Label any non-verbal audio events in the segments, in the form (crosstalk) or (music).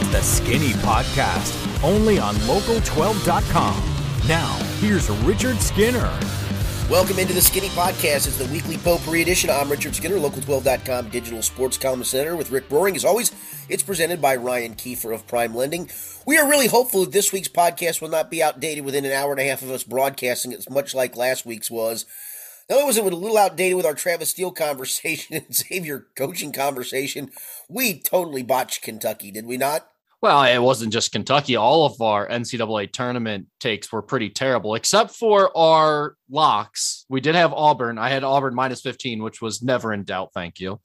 It's the Skinny Podcast, only on local12.com. Now, here's Richard Skinner. Welcome into the Skinny Podcast. It's the weekly potpourri edition. I'm Richard Skinner, local12.com digital sports columnist center with Rick Broering. As always, it's presented by Ryan Kiefer of Prime Lending. We are really hopeful that this week's podcast will not be outdated within an hour and a half of us broadcasting. It's much like last week's was. Now, it was a little outdated with our Travis Steele conversation (laughs) and Xavier coaching conversation. We totally botched Kentucky, did we not? Well, it wasn't just Kentucky. All of our NCAA tournament takes were pretty terrible, except for our locks. We did have Auburn. I had Auburn minus 15, which was never in doubt. Thank you.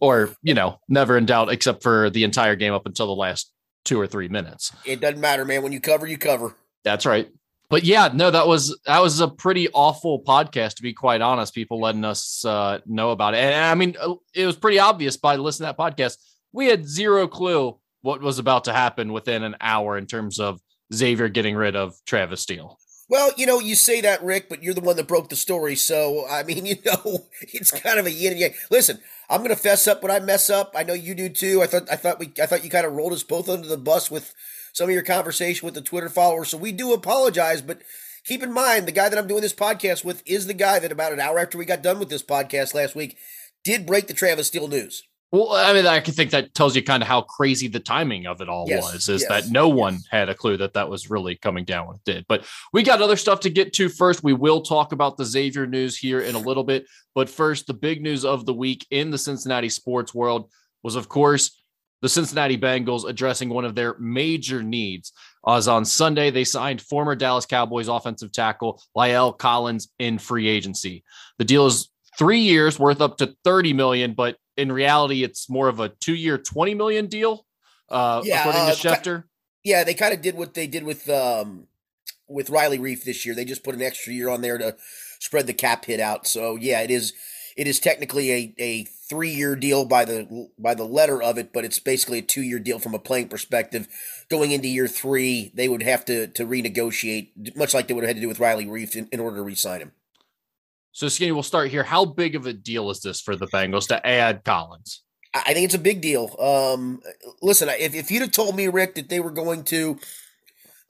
Or, you know, never in doubt, except for the entire game up until the last two or three minutes. It doesn't matter, man. When you cover, you cover. That's right. But yeah, no, that was that was a pretty awful podcast to be quite honest. People letting us uh, know about it, and I mean, uh, it was pretty obvious by listening to that podcast. We had zero clue what was about to happen within an hour in terms of Xavier getting rid of Travis Steele. Well, you know, you say that, Rick, but you're the one that broke the story. So, I mean, (laughs) you know, it's kind of a yin and yang. Listen, I'm going to fess up when I mess up. I know you do too. I thought, I thought we, I thought you kind of rolled us both under the bus with some of your conversation with the Twitter followers. So we do apologize, but keep in mind the guy that I'm doing this podcast with is the guy that about an hour after we got done with this podcast last week did break the Travis Steele news. Well, I mean, I can think that tells you kind of how crazy the timing of it all yes, was, is yes, that no yes. one had a clue that that was really coming down when it did. But we got other stuff to get to first. We will talk about the Xavier news here in a little bit. But first, the big news of the week in the Cincinnati sports world was, of course, the Cincinnati Bengals addressing one of their major needs. As on Sunday, they signed former Dallas Cowboys offensive tackle La'el Collins in free agency. The deal is three years worth up to 30 million, but in reality, it's more of a two year, 20 million deal, uh, yeah, according uh, to Schefter. Yeah, they kind of did what they did with um, with Riley Reiff this year. They just put an extra year on there to spread the cap hit out. So yeah, it is it is technically a, a three year deal by the by the letter of it, but it's basically a two year deal from a playing perspective. Going into year three, they would have to to renegotiate, much like they would have had to do with Riley Reiff in, in order to re-sign him. So, Skinny, we'll start here. How big of a deal is this for the Bengals to add Collins? I think it's a big deal. Um, listen, if, if you'd have told me, Rick, that they were going to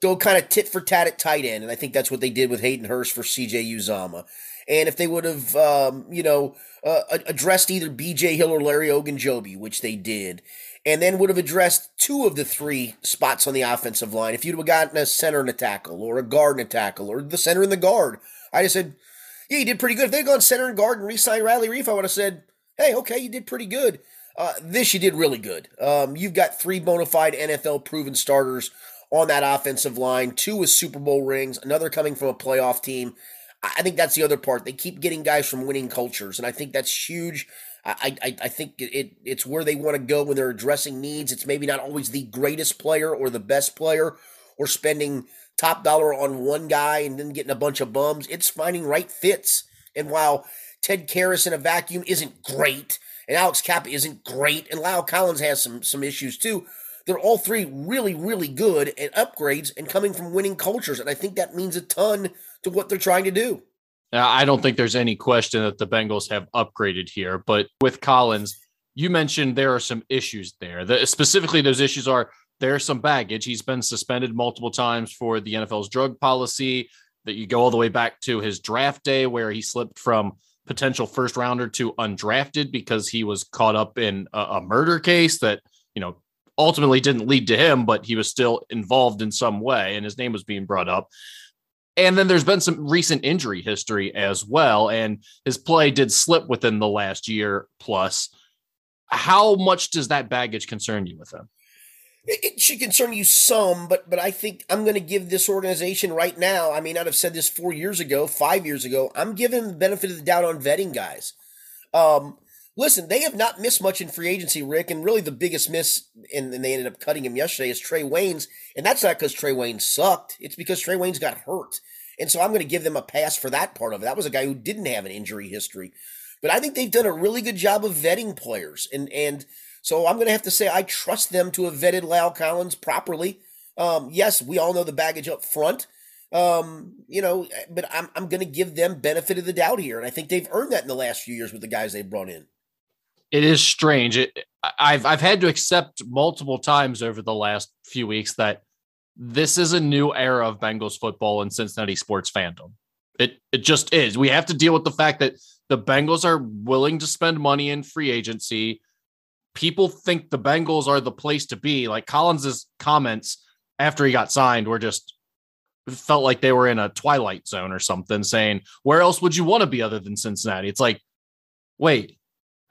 go kind of tit for tat at tight end, and I think that's what they did with Hayden Hurst for CJ Uzomah. And if they would have, um, you know, uh, addressed either BJ Hill or Larry Ogunjobi, which they did, and then would have addressed two of the three spots on the offensive line, if you'd have gotten a center and a tackle, or a guard and a tackle, or the center and the guard, I just said, yeah, you did pretty good. If they'd gone center and guard and re-signed Riley Reiff, I would have said, hey, okay, you did pretty good. Uh, this you did really good. Um, you've got three bona fide NFL proven starters on that offensive line, two with Super Bowl rings, another coming from a playoff team. I think that's the other part. They keep getting guys from winning cultures, and I think that's huge. I, I, I think it, it's where they want to go when they're addressing needs. It's maybe not always the greatest player or the best player or spending top dollar on one guy and then getting a bunch of bums. It's finding right fits. And while Ted Karras in a vacuum isn't great, and Alex Cappa isn't great, and La'el Collins has some some issues too, they're all three really, really good and upgrades and coming from winning cultures. And I think that means a ton to what they're trying to do. I don't think there's any question that the Bengals have upgraded here, but with Collins, you mentioned there are some issues there. The, specifically, those issues are there's some baggage. He's been suspended multiple times for the NFL's drug policy. That you go all the way back to his draft day, where he slipped from potential first rounder to undrafted because he was caught up in a, a murder case that you know ultimately didn't lead to him, but he was still involved in some way, and his name was being brought up. And then there's been some recent injury history as well, and his play did slip within the last year plus. How much does that baggage concern you with him? It should concern you some, but but I think I'm going to give this organization right now. I may not have said this four years ago, five years ago. I'm giving the benefit of the doubt on vetting guys. Um, listen, they have not missed much in free agency, Rick, and really the biggest miss, and, and they ended up cutting him yesterday, is Trae Waynes, and that's not because Trae Waynes sucked. It's because Trae Waynes got hurt, and so I'm going to give them a pass for that part of it. That was a guy who didn't have an injury history, but I think they've done a really good job of vetting players, and and so I'm going to have to say I trust them to have vetted La'el Collins properly. Um, yes, we all know the baggage up front. Um, you know, but I'm I'm going to give them benefit of the doubt here, and I think they've earned that in the last few years with the guys they've brought in. It is strange. It, I've I've had to accept multiple times over the last few weeks that this is a new era of Bengals football and Cincinnati sports fandom. It it just is. We have to deal with the fact that the Bengals are willing to spend money in free agency. People think the Bengals are the place to be. Like Collins's comments after he got signed were just felt like they were in a twilight zone or something, saying, "Where else would you want to be other than Cincinnati?" It's like, wait,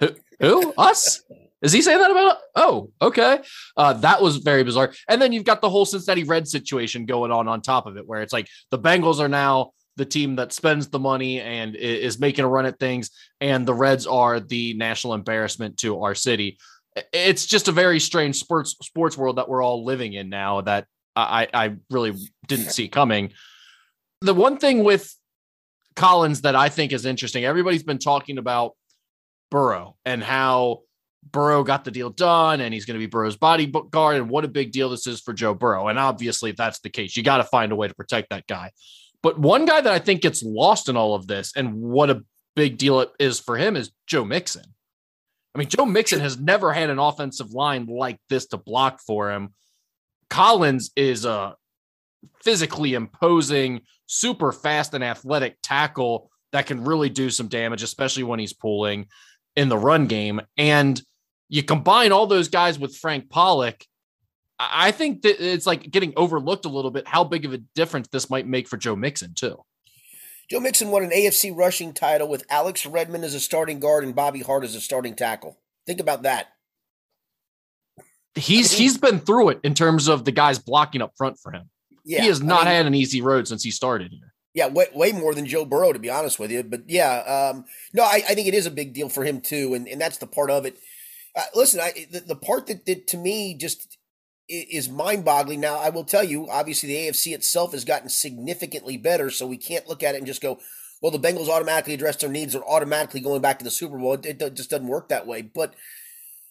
who? who? Us? Is he saying that about? Oh, okay. Uh, that was very bizarre. And then you've got the whole Cincinnati Red situation going on on top of it, where it's like the Bengals are now the team that spends the money and is making a run at things, and the Reds are the national embarrassment to our city. It's just a very strange sports sports world that we're all living in now that I, I really didn't see coming. The one thing with Collins that I think is interesting, everybody's been talking about Burrow and how Burrow got the deal done and he's going to be Burrow's bodyguard and what a big deal this is for Joe Burrow. And obviously, if that's the case, you got to find a way to protect that guy. But one guy that I think gets lost in all of this and what a big deal it is for him is Joe Mixon. I mean, Joe Mixon has never had an offensive line like this to block for him. Collins is a physically imposing, super fast and athletic tackle that can really do some damage, especially when he's pulling in the run game. And you combine all those guys with Frank Pollack. I think that it's like getting overlooked a little bit how big of a difference this might make for Joe Mixon, too. Joe Mixon won an AFC rushing title with Alex Redmond as a starting guard and Bobby Hart as a starting tackle. Think about that he's he's been through it in terms of the guys blocking up front for him. Yeah, he has not I mean, had an easy road since he started here. Yeah, way, way more than Joe Burrow, to be honest with you. But yeah, um, no, I, I, think it is a big deal for him too, and, and that's the part of it. Uh, listen, I, the, the part that, that to me just is mind-boggling. Now, I will tell you, obviously, the AFC itself has gotten significantly better, so we can't look at it and just go, "Well, the Bengals automatically address their needs; they're automatically going back to the Super Bowl." It, it just doesn't work that way. But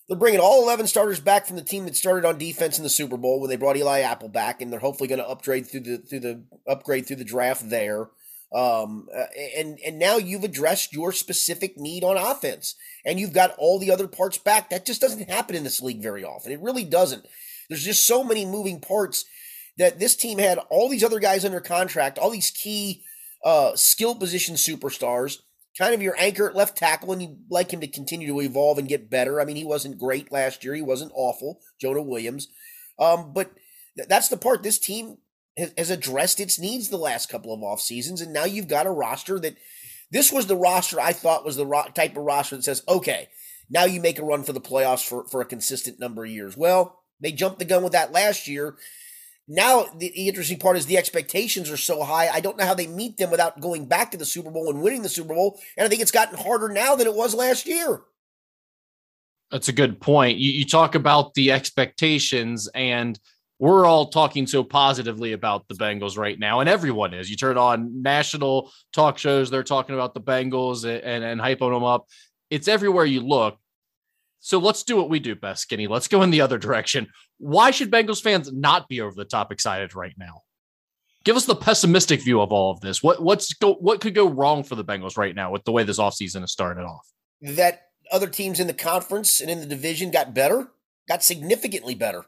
they're bringing all 11 starters back from the team that started on defense in the Super Bowl when they brought Eli Apple back, and they're hopefully going to upgrade through the through the upgrade through the draft there. Um, and and now you've addressed your specific need on offense, and you've got all the other parts back. That just doesn't happen in this league very often. It really doesn't. There's just so many moving parts that this team had all these other guys under contract, all these key uh, skill position superstars kind of your anchor at left tackle, and you'd like him to continue to evolve and get better. I mean, he wasn't great last year. He wasn't awful, Jonah Williams. Um, but th- that's the part this team has, has, addressed its needs the last couple of off seasons, and now you've got a roster that this was the roster I thought was the ro- type of roster that says, okay, now you make a run for the playoffs for, for a consistent number of years. Well, they jumped the gun with that last year now the, the, interesting part is the expectations are so high. I don't know how they meet them without going back to the Super Bowl and winning the Super Bowl. And I think it's gotten harder now than it was last year. That's a good point. You, you talk about the expectations, and we're all talking so positively about the Bengals right now, and everyone is. You turn on national talk shows; they're talking about the Bengals and and, and hyping them up. It's everywhere you look. So let's do what we do best, Skinny. Let's go in the other direction. Why should Bengals fans not be over the top excited right now? Give us the pessimistic view of all of this. What what's go what could go wrong for the Bengals right now with the way this offseason has started off? That other teams in the conference and in the division got better, got significantly better.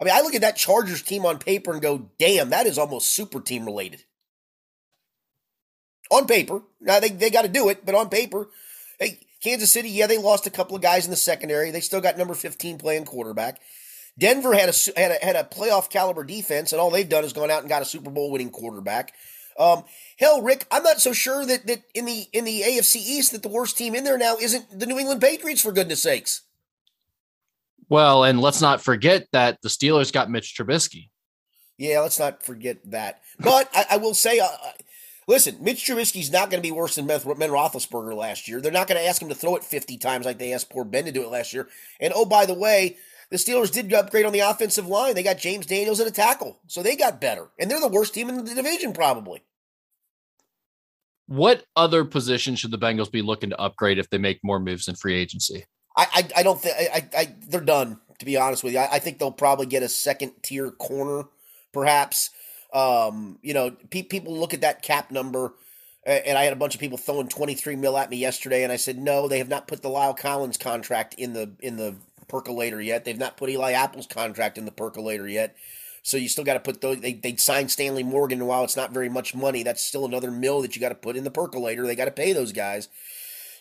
I mean, I look at that Chargers team on paper and go, damn, that is almost super team related. On paper. Now they, they got to do it, but on paper, hey, Kansas City, yeah, they lost a couple of guys in the secondary. They still got number 15 playing quarterback. Denver had a had a, had a playoff caliber defense, and all they've done is gone out and got a Super Bowl winning quarterback. Um, hell, Rick, I'm not so sure that that in the in the AFC East that the worst team in there now isn't the New England Patriots for goodness sakes. Well, and let's not forget that the Steelers got Mitch Trubisky. Yeah, let's not forget that. But I, I will say, uh, Listen, Mitch Trubisky's not going to be worse than Ben Roethlisberger last year. They're not going to ask him to throw it 50 times like they asked poor Ben to do it last year. And oh, by the way, the Steelers did upgrade on the offensive line. They got James Daniels at a tackle, so they got better. And they're the worst team in the division, probably. What other position should the Bengals be looking to upgrade if they make more moves in free agency? I I, I don't think I, I they're done. To be honest with you, I, I think they'll probably get a second tier corner, perhaps. Um, you know, pe- people look at that cap number and I had a bunch of people throwing 23 mil at me yesterday, and I said no, they have not put the La'el Collins contract in the in the percolator yet. They've not put Eli Apple's contract in the percolator yet. So you still got to put those. They they signed Stanley Morgan, while it's not very much money, that's still another mill that you got to put in the percolator. They got to pay those guys.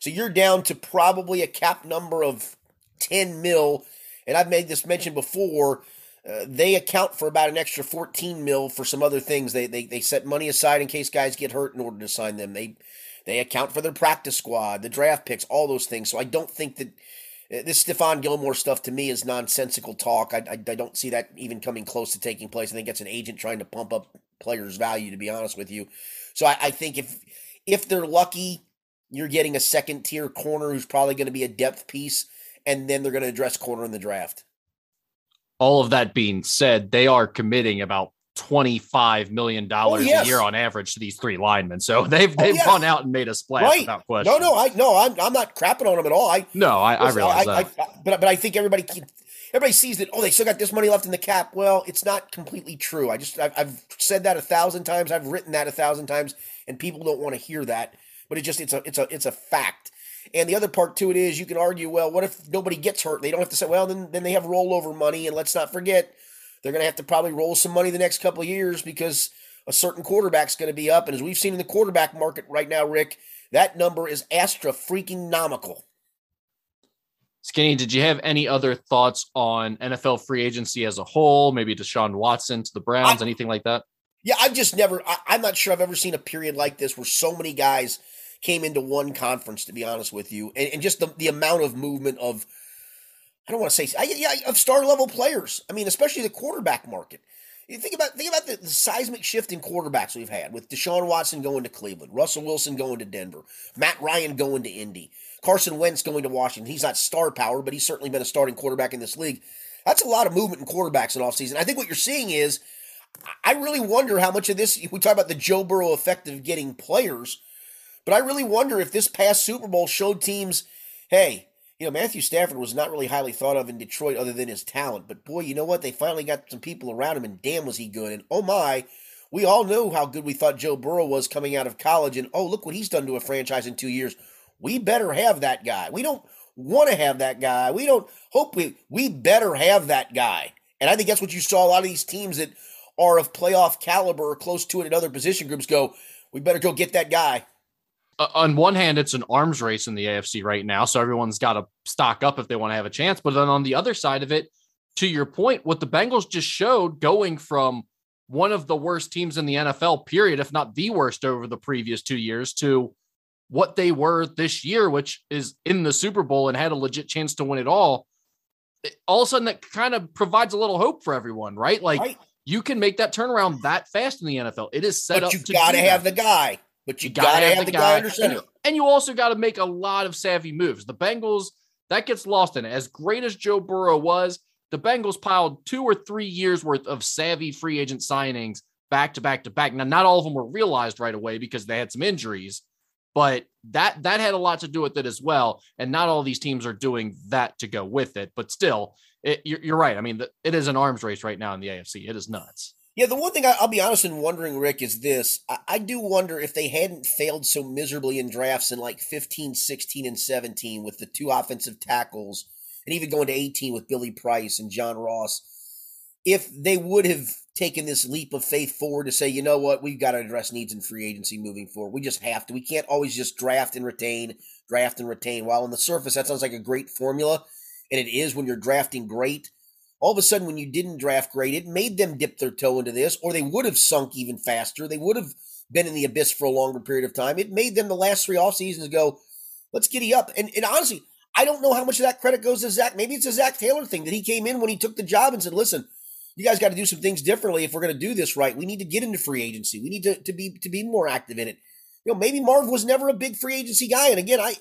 So you're down to probably a cap number of 10 mil. And I've made this mention before. Uh, they account for about an extra 14 mil for some other things. They, they they set money aside in case guys get hurt in order to sign them. They they account for their practice squad, the draft picks, all those things. So I don't think that uh, this Stephon Gilmore stuff to me is nonsensical talk. I, I, I don't see that even coming close to taking place. I think it's an agent trying to pump up players' value. To be honest with you, so I, I think if if they're lucky, you're getting a second tier corner who's probably going to be a depth piece, and then they're going to address corner in the draft all of that being said, they are committing about $25 million oh, yes. a year on average to these three linemen. So they've (laughs) they've oh, yes. gone out and made a splash right. without question. No, no, I no, I'm I'm not crapping on them at all. I no, I, I realize I, that. I, but but I think everybody everybody sees that. Oh, they still got this money left in the cap. Well, it's not completely true. I just I've, I've said that a thousand times. I've written that a thousand times, and people don't want to hear that. But it just it's a it's a it's a fact. And the other part to it is you can argue, well, what if nobody gets hurt? They don't have to say, well, then then they have rollover money, and let's not forget they're going to have to probably roll some money the next couple of years because a certain quarterback's going to be up. And as we've seen in the quarterback market right now, Rick, that number is astra freaking nomical. Skinny, did you have any other thoughts on NFL free agency as a whole? Maybe Deshaun Watson to the Browns, I, anything like that? Yeah, I've just never, I, I'm not sure I've ever seen a period like this where so many guys – came into one conference, to be honest with you, and, and just the, the amount of movement of, I don't want to say, yeah, of star level players. I mean, especially the quarterback market. You think about think about the, the, seismic shift in quarterbacks we've had with Deshaun Watson going to Cleveland, Russell Wilson going to Denver, Matt Ryan going to Indy, Carson Wentz going to Washington. He's not star power, but he's certainly been a starting quarterback in this league. That's a lot of movement in quarterbacks in offseason. I think what you're seeing is I really wonder how much of this we talk about the Joe Burrow effect of getting players. But I really wonder if this past Super Bowl showed teams, hey, you know, Matthew Stafford was not really highly thought of in Detroit other than his talent. But boy, you know what? They finally got some people around him, and damn, was he good. And oh my, we all knew how good we thought Joe Burrow was coming out of college. And oh, look what he's done to a franchise in two years. We better have that guy. We don't want to have that guy. We don't hope we, we better have that guy. And I think that's what you saw a lot of these teams that are of playoff caliber or close to it in other position groups go, we better go get that guy Uh, on one hand, it's an arms race in the AFC right now, so everyone's got to stock up if they want to have a chance. But then on the other side of it, to your point, what the Bengals just showed, going from one of the worst teams in the NFL, period, if not the worst over the previous two years, to what they were this year, which is in the Super Bowl and had a legit chance to win it all. All of a sudden, that kind of provides a little hope for everyone, right? Like right. you can make that turnaround that fast in the NFL. It is set up. but up. You got to have the guy. But you, you gotta, gotta, have, have the guy, guy under center. And, and you also got to make a lot of savvy moves. The Bengals, that gets lost in it. As great as Joe Burrow was, the Bengals piled two or three years worth of savvy free agent signings back to back to back. Now, not all of them were realized right away because they had some injuries, but that that had a lot to do with it as well. And not all these teams are doing that to go with it. But still, it, you're, you're, right. I mean, it is an arms race right now in the AFC. It is nuts. Yeah, the one thing I, will be honest in wondering, Rick, is this. I, I, do wonder if they hadn't failed so miserably in drafts in like 15, 16, and 17 with the two offensive tackles, and even going to 18 with Billy Price and John Ross, if they would have taken this leap of faith forward to say, you know what, we've got to address needs in free agency moving forward. We just have to. We can't always just draft and retain, draft and retain. While on the surface, that sounds like a great formula, and it is when you're drafting great – all of a sudden when you didn't draft great, it made them dip their toe into this, or they would have sunk even faster. They would have been in the abyss for a longer period of time. It made them the last three off seasons go, let's giddy up. And, and honestly, I don't know how much of that credit goes to Zac Maybe it's a Zac Taylor thing that he came in when he took the job and said, listen, you guys got to do some things differently if we're going to do this right. We need to get into free agency. We need to, to be to be more active in it. You know, maybe Marv was never a big free agency guy. And again, I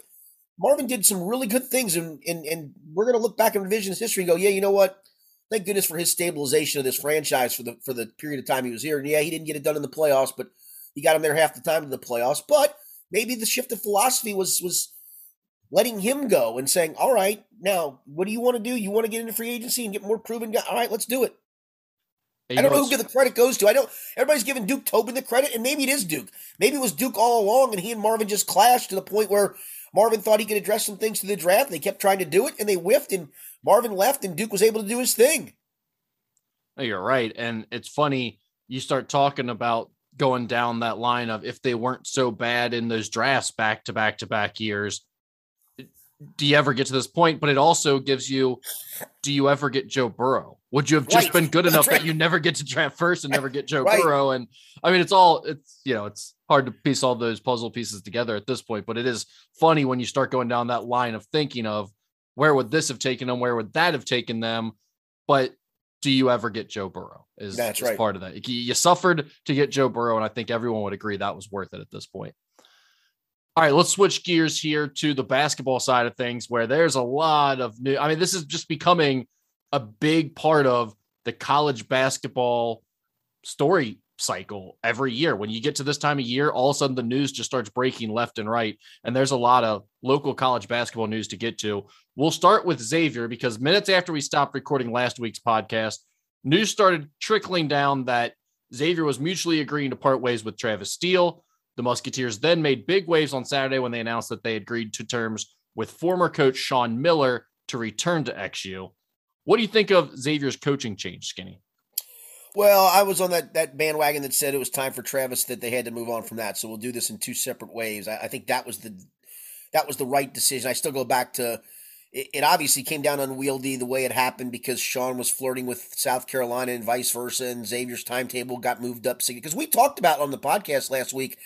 Marvin did some really good things and and, and we're gonna look back in revisionist history and go, yeah, you know what? Thank goodness for his stabilization of this franchise for the for the period of time he was here. And yeah, he didn't get it done in the playoffs, but he got him there half the time in the playoffs. But maybe the shift of philosophy was was letting him go and saying, "All right, now what do you want to do? You want to get into free agency and get more proven guy? All right, let's do it." I don't know who the credit goes to. I don't. Everybody's giving Duke Tobin the credit, and maybe it is Duke. Maybe it was Duke all along, and he and Marvin just clashed to the point where Marvin thought he could address some things to the draft. They kept trying to do it, and they whiffed, and Marvin left, and Duke was able to do his thing. You're right, and it's funny. You start talking about going down that line of if they weren't so bad in those drafts back to back to back years do you ever get to this point? But it also gives you, do you ever get Joe Burrow? Would you have just right. been good enough right. that you never get to draft first and never get Joe right. Burrow? And I mean, it's all, it's, you know, it's hard to piece all those puzzle pieces together at this point, but it is funny when you start going down that line of thinking of where would this have taken them? Where would that have taken them? But do you ever get Joe Burrow? Is, That's is right. part of that. You suffered to get Joe Burrow, and I think everyone would agree that was worth it at this point. All right, let's switch gears here to the basketball side of things where there's a lot of new. I mean, this is just becoming a big part of the college basketball story cycle every year. When you get to this time of year, all of a sudden the news just starts breaking left and right. And there's a lot of local college basketball news to get to. We'll start with Xavier because minutes after we stopped recording last week's podcast, news started trickling down that Xavier was mutually agreeing to part ways with Travis Steele. The Musketeers then made big waves on Saturday when they announced that they agreed to terms with former coach Sean Miller to return to XU. What do you think of Xavier's coaching change, Skinny? Well, I was on that, that bandwagon that said it was time for Travis that they had to move on from that. So we'll do this in two separate ways. I, I think that was the that was the right decision. I still go back to it, it, obviously came down unwieldy the way it happened because Sean was flirting with South Carolina and vice versa, and Xavier's timetable got moved up because we talked about on the podcast last week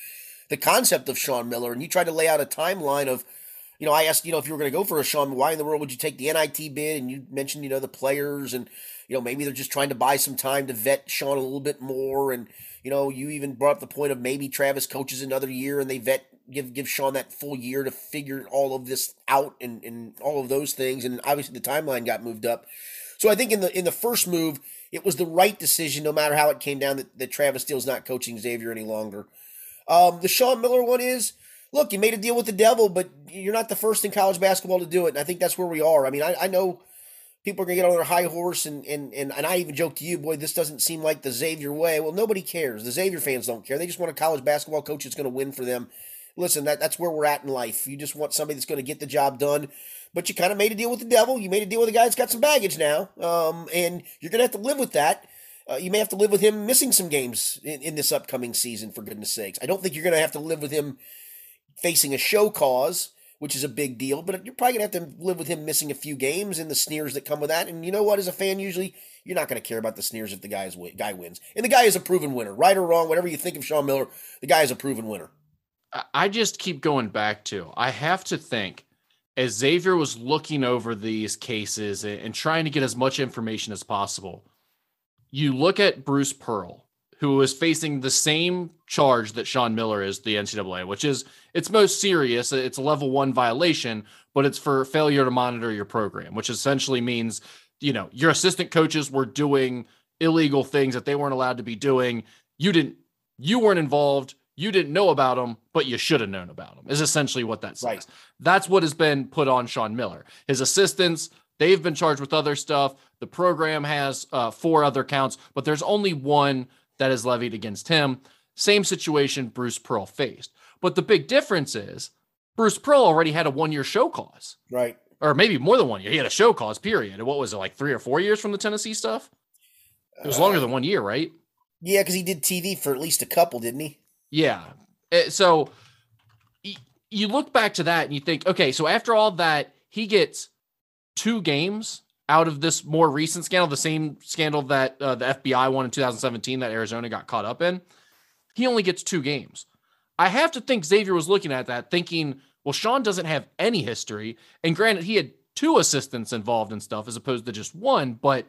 the concept of Sean Miller, and you tried to lay out a timeline of, you know, I asked, you know, if you were going to go for a Sean, why in the world would you take the NIT bid? And you mentioned, you know, the players, and you know, maybe they're just trying to buy some time to vet Sean a little bit more, and you know, you even brought up the point of maybe Travis coaches another year and they vet give give Sean that full year to figure all of this out and, and all of those things. And obviously the timeline got moved up. So I think in the in the first move, it was the right decision, no matter how it came down that, that Travis Steele's not coaching Xavier any longer. Um, the Sean Miller one is look, you made a deal with the devil, but you're not the first in college basketball to do it. And I think that's where we are. I mean, I, I know people are gonna get on their high horse and, and and and I even joke to you, boy, this doesn't seem like the Xavier way. Well, nobody cares. The Xavier fans don't care. They just want a college basketball coach that's gonna win for them. Listen, that, that's where we're at in life. You just want somebody that's gonna get the job done. But you kind of made a deal with the devil. You made a deal with a guy that's got some baggage now. Um, and you're gonna have to live with that uh, you may have to live with him missing some games in, in this upcoming season, for goodness sakes. I don't think you're going to have to live with him facing a show cause, which is a big deal, but you're probably to have to live with him missing a few games and the sneers that come with that. And you know what? As a fan, usually you're not to care about the sneers if the guy, guy wins. And the guy is a proven winner, right or wrong, whatever you think of Sean Miller, the guy is a proven winner. I just keep going back to I have to think as Xavier was looking over these cases and trying to get as much information as possible you look at Bruce Pearl, who is facing the same charge that Sean Miller is, the NCAA, which is it's most serious. It's a level one violation, but it's for failure to monitor your program, which essentially means, you know, your assistant coaches were doing illegal things that they weren't allowed to be doing. You didn't, you weren't involved. You didn't know about them, but you should have known about them, is essentially what that says. Right. That's what has been put on Sean Miller. His assistants, they've been charged with other stuff. The program has uh, four other counts, but there's only one that is levied against him. Same situation Bruce Pearl faced. But the big difference is Bruce Pearl already had a one year show cause. Right. Or maybe more than one year. He had a show cause, period. What was it, like three or four years from the Tennessee stuff? It was uh, longer than one year, right? Yeah, because he did TV for at least a couple, didn't he? Yeah. Eh, so you look back to that and you think, okay, so after all that, he gets two games out of this more recent scandal, the same scandal that uh, the FBI won in 2017 that Arizona got caught up in, he only gets two games. I have to think Xavier was looking at that thinking, well, Sean doesn't have any history. And granted, he had two assistants involved in stuff as opposed to just one, but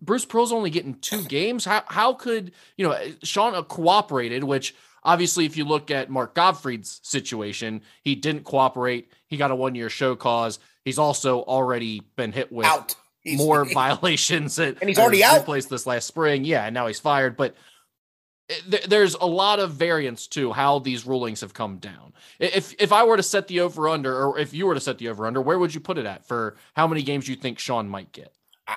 Bruce Pearl's only getting two games. How, how could, you know, Sean cooperated, which obviously, if you look at Mark Gottfried's situation, he didn't cooperate. He got a one year show cause. He's also already been hit with out. more (laughs) violations, and he's already out. Replaced this last spring, yeah, and now he's fired. But eh, th- there's a lot of variance to how these rulings have come down. If if I were to set the over under, or if you were to set the over under, where would you put it at for how many games you think Sean might get?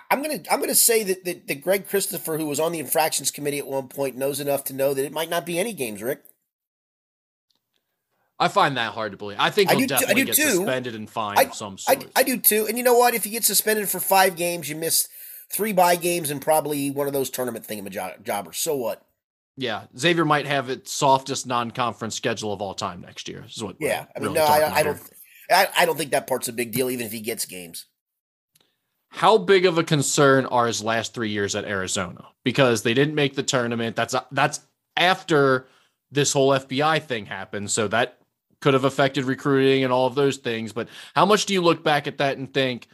I'm gonna I'm gonna say that, that that Greg Christopher, who was on the infractions committee at one point, knows enough to know that it might not be any games. Rick, I find that hard to believe. I think I he'll do I definitely do get too. suspended and fined of some I, sort. I do too. And you know what? If you get suspended for five games, you miss three buy games and probably one of those tournament thingamajobbers. So what? yeah, Xavier might have its softest non-conference schedule of all time next year. Is what Yeah, I mean, really no, I, I don't. I, I don't think that part's a big deal, even if he gets games. How big of a concern are his last three years at Arizona? Because they didn't make the tournament. That's that's after this whole FBI thing happened. So that could have affected recruiting and all of those things. But how much do you look back at that and think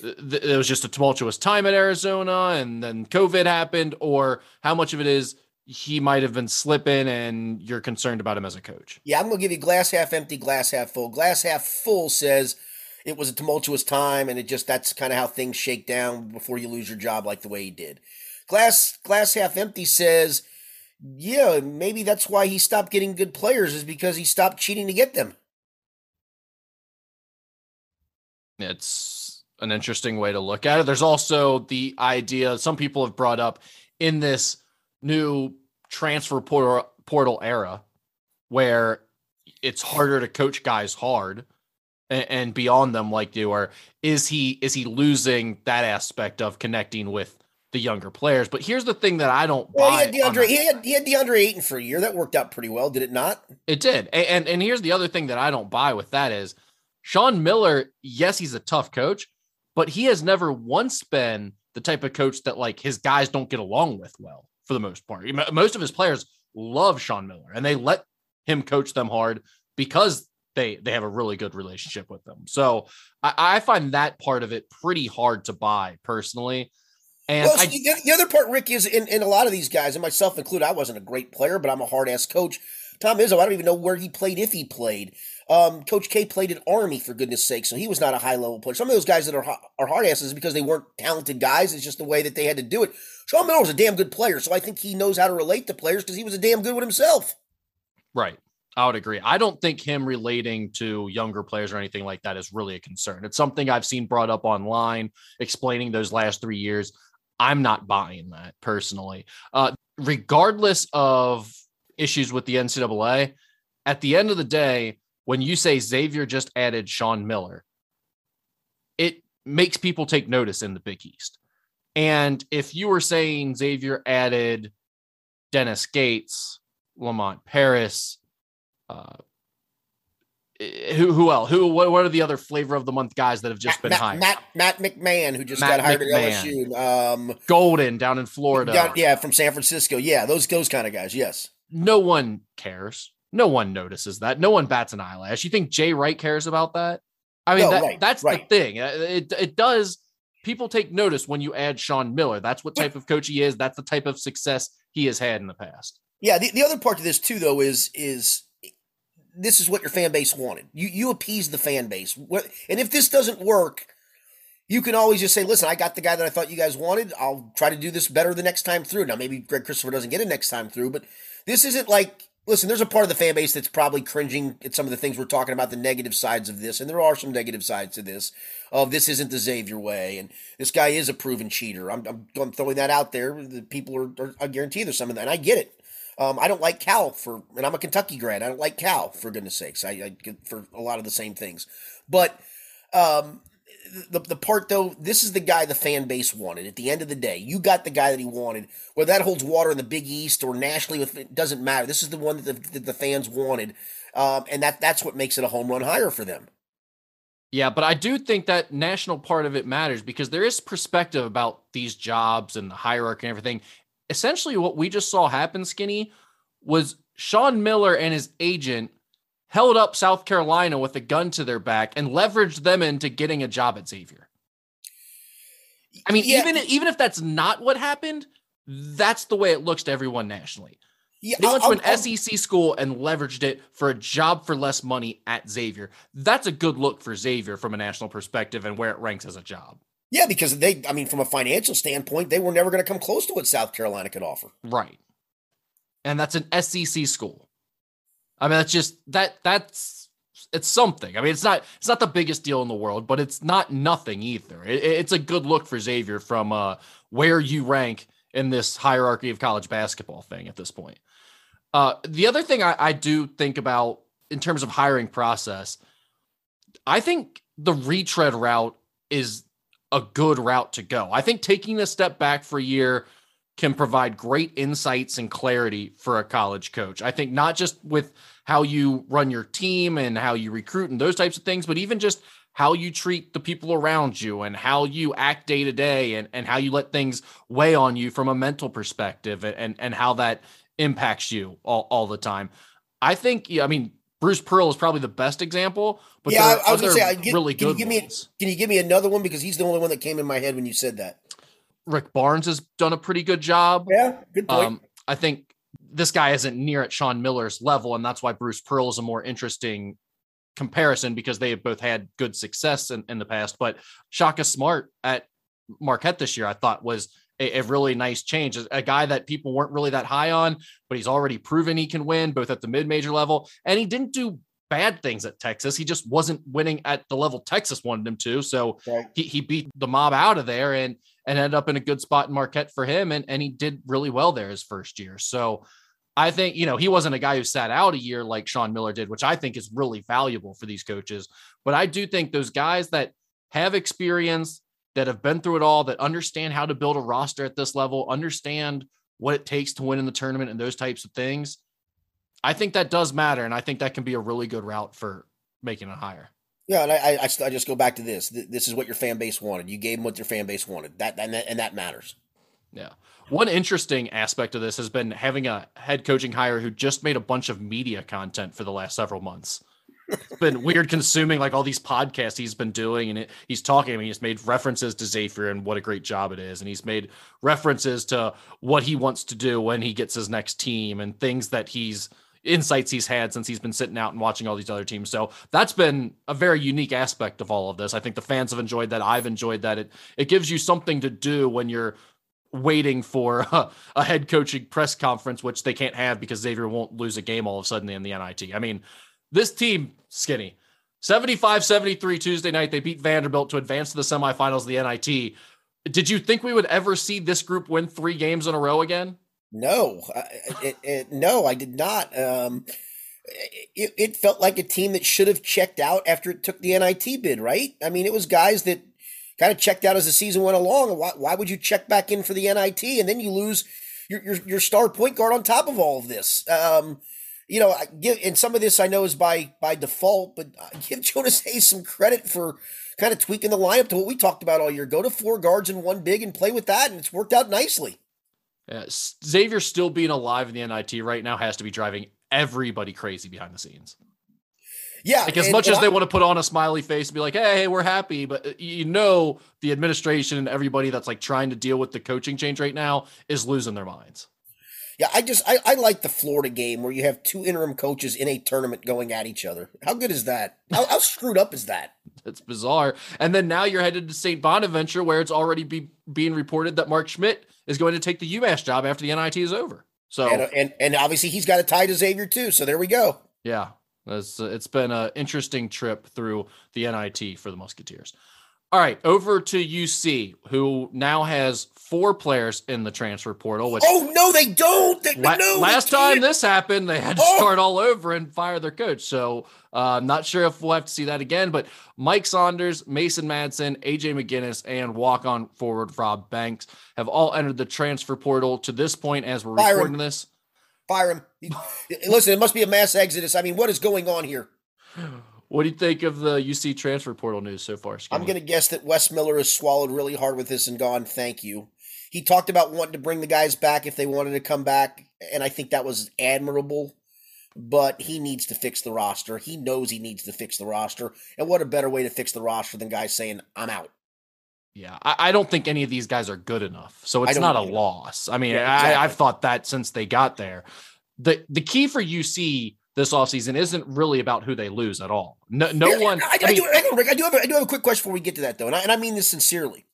th- th- it was just a tumultuous time at Arizona and then COVID happened? Or how much of it is he might have been slipping and you're concerned about him as a coach? Yeah, I'm gonna give you glass half empty, glass half full. Glass half full says it was a tumultuous time, and it just that's kind of how things shake down before you lose your job, like the way he did. Glass glass half empty says, yeah, maybe that's why he stopped getting good players is because he stopped cheating to get them. It's an interesting way to look at it. There's also the idea some people have brought up in this new transfer portal, portal era where it's harder to coach guys hard and, and beyond them like you are is he is he losing that aspect of connecting with the younger players but here's the thing that i don't Well, buy he had DeAndre. He had he had DeAndre Ayton for a year. That worked out pretty well, did it not? It did. A- And, and here's the other thing that I don't buy with that is Sean Miller, yes, he's a tough coach, but he has never once been the type of coach that like his guys don't get along with well for the most part. Most of his players love Sean Miller and they let him coach them hard because they they have a really good relationship with them. So I, I find that part of it pretty hard to buy personally. And well, I, the, the other part, Rick, is in, in a lot of these guys, and myself included, I wasn't a great player, but I'm a hard ass coach. Tom Izzo, I don't even know where he played if he played. Um, coach K played at Army for goodness sake, so he was not a high level player. Some of those guys that are are hard asses because they weren't talented guys. It's just the way that they had to do it. Sean Miller was a damn good player, so I think he knows how to relate to players because he was a damn good one himself. Right. I would agree. I don't think him relating to younger players or anything like that is really a concern. It's something I've seen brought up online explaining those last three years. I'm not buying that personally. Uh, regardless of issues with the NCAA, at the end of the day, when you say Xavier just added Sean Miller, it makes people take notice in the Big East. And if you were saying Xavier added Dennis Gates, Lamont Paris, uh, who who else? Who what, what are the other flavor of the month guys that have just been Matt, hired? Matt, Matt McMahon, who just Matt got hired McMahon. at LSU. Um, Golden down in Florida. down- yeah, from San Francisco. Yeah, those those kind of guys. Yes. No one cares. No one notices that. No one bats an eyelash. You think Jay Wright cares about that? I mean, No, that, right, that's right. the thing. Uh, It it does. People take notice when you add Sean Miller. That's what type of coach he is. That's the type of success he has had in the past. Yeah, the, the other part to this too, though, is is this is what your fan base wanted. You you appease the fan base, and if this doesn't work, you can always just say, "Listen, I got the guy that I thought you guys wanted. I'll try to do this better the next time through." Now, maybe Greg Christopher doesn't get it next time through, but this isn't like. Listen, there's a part of the fan base that's probably cringing at some of the things we're talking about, the negative sides of this, and there are some negative sides to this. Of this isn't the Xavier way, and this guy is a proven cheater. I'm, I'm, I'm throwing that out there. The people are, are, I guarantee there's some of that, and I get it. Um, I don't like Cal for, and I'm a Kentucky grad. I don't like Cal for goodness sakes. I, I for a lot of the same things, but um, the the part though, this is the guy the fan base wanted. At the end of the day, you got the guy that he wanted. Whether that holds water in the Big East or nationally, it doesn't matter. This is the one that the, that the fans wanted, um, and that that's what makes it a home run hire for them. Yeah, but I do think that national part of it matters because there is perspective about these jobs and the hierarchy and everything. Essentially, what we just saw happen, Skinny, was Sean Miller and his agent held up South Carolina with a gun to their back and leveraged them into getting a job at Xavier. I mean, Yeah. even even if that's not what happened, that's the way it looks to everyone nationally. Yeah, They oh, went oh. to I'll- an I'll- SEC school and leveraged it for a job for less money at Xavier. That's a good look for Xavier from a national perspective and where it ranks as a job. Yeah, because they, I mean, from a financial standpoint, they were never going to come close to what South Carolina could offer. Right. And that's an SEC school. I mean, that's just that that's it's something. I mean, it's not it's not the biggest deal in the world, but it's not nothing either. It, it's a good look for Xavier from uh, where you rank in this hierarchy of college basketball thing at this point. Uh, the other thing I, I do think about in terms of hiring process, I think the retread route is a good route to go. I think taking a step back for a year can provide great insights and clarity for a college coach. I think not just with how you run your team and how you recruit and those types of things, but even just how you treat the people around you and how you act day to day and, and how you let things weigh on you from a mental perspective and, and, and how that impacts you all, all the time. I think, I mean, Bruce Pearl is probably the best example, but yeah, I, I was going to say, get, really can good. You give me, can you give me another one because he's the only one that came in my head when you said that. Rick Barnes has done a pretty good job. Yeah, good point. Um, I think this guy isn't near at Sean Miller's level, and that's why Bruce Pearl is a more interesting comparison because they have both had good success in, in the past. But Shaka Smart at Marquette this year, I thought was a, a, really nice change. A guy that people weren't really that high on, but he's already proven he can win both at the mid major level, and he didn't do bad things at Texas. He just wasn't winning at the level Texas wanted him to. So right. he, he beat the mob out of there and and ended up in a good spot in Marquette for him. And, and he did really well there his first year. So I think, you know, he wasn't a guy who sat out a year like Sean Miller did, which I think is really valuable for these coaches. But I do think those guys that have experience, that have been through it all, that understand how to build a roster at this level, understand what it takes to win in the tournament and those types of things. I think that does matter. And I think that can be a really good route for making a hire. Yeah, and I, I, I just go back to this. This is what your fan base wanted. You gave them what your fan base wanted. That and that, and that matters. Yeah. One interesting aspect of this has been having a head coaching hire who just made a bunch of media content for the last several months. It's been weird consuming like all these podcasts he's been doing, and it, he's talking. I mean, he's made references to Xavier and what a great job it is, and he's made references to what he wants to do when he gets his next team and things that he's insights he's had since he's been sitting out and watching all these other teams. So that's been a very unique aspect of all of this. I think the fans have enjoyed that. I've enjoyed that. It it gives you something to do when you're waiting for a, (laughs) a head coaching press conference, which they can't have because Xavier won't lose a game all of a sudden in the NIT. I mean, this team, skinny. 75 73 Tuesday night. They beat Vanderbilt to advance to the semifinals of the NIT. Did you think we would ever see this group win three games in a row again? No, it, it, no, I did not. Um, it, it felt like a team that should have checked out after it took the NIT bid, right? I mean, it was guys that kind of checked out as the season went along. Why, why would you check back in for the NIT and then you lose your, your, your star point guard on top of all of this? Um, you know, I give and some of this I know is by by default, but give Jonas Hayes some credit for kind of tweaking the lineup to what we talked about all year. Go to four guards and one big and play with that, and it's worked out nicely. Yeah, Xavier still being alive in the NIT right now has to be driving everybody crazy behind the scenes. Yeah, like as and, much and as I, they want to put on a smiley face and be like, "Hey, hey, we're happy," but uh, you know, the administration and everybody that's like trying to deal with the coaching change right now is losing their minds. Yeah, I just I, I like the Florida game where you have two interim coaches in a tournament going at each other. How good is that? How, how screwed up is that? It's bizarre. And then now you're headed to St. Bonaventure, where it's already be, being reported that Mark Schmidt is going to take the UMass job after the NIT is over. So and uh, and, and obviously he's got a tie to Xavier too. So there we go. Yeah, it's, uh, it's been an interesting trip through the NIT for the Musketeers. All right, over to UC, who now has four players in the transfer portal. Which oh no, they don't. They, la- no, last time this happened, they had to oh. start all over and fire their coach. So uh, I'm not sure if we'll have to see that again. But Mike Saunders, Mason Madsen, AJ McGinnis, and walk-on forward Rob Banks have all entered the transfer portal to this point as we're Fire recording him. this. Fire him. (sighs) Listen, it must be a mass exodus. I mean, what is going on here? (sighs) What do you think of the UC transfer portal news so far? Skinny? I'm going to guess that Wes Miller has swallowed really hard with this and gone, thank you. He talked about wanting to bring the guys back if they wanted to come back, and I think that was admirable. But he needs to fix the roster. He knows he needs to fix the roster. And what a better way to fix the roster than guys saying, I'm out. Yeah, I, I don't think any of these guys are good enough. So it's not a loss. I mean, yeah, exactly. I, I've thought that since they got there. The the key for UC this offseason isn't really about who they lose at all. No, no yeah, one. I, I, I, mean, do, Rick, I, do have a, I do have a quick question before we get to that, though, and I, and I mean this sincerely.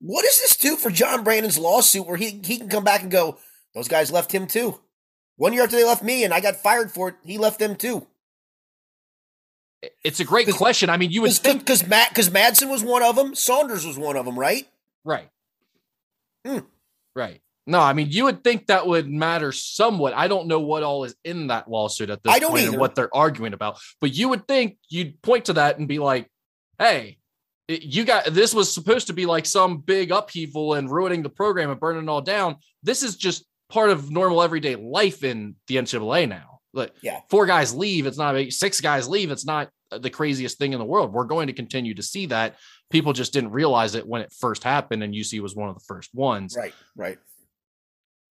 What does this do for John Brannen's lawsuit where he, he can come back and go, those guys left him too? One year after they left me and I got fired for it, he left them too. It's a great question. I mean, you would think because Matt because Madsen was one of them. Saunders was one of them, right? Right. Hmm. Right. No, I mean, you would think that would matter somewhat. I don't know what all is in that lawsuit at this I don't point either. and what they're arguing about, but you would think you'd point to that and be like, hey, you got this was supposed to be like some big upheaval and ruining the program and burning it all down. This is just part of normal everyday life in the NCAA now. Like, Yeah. four guys leave, it's not six guys leave, it's not the craziest thing in the world. We're going to continue to see that. People just didn't realize it when it first happened, and UC was one of the first ones Right, right,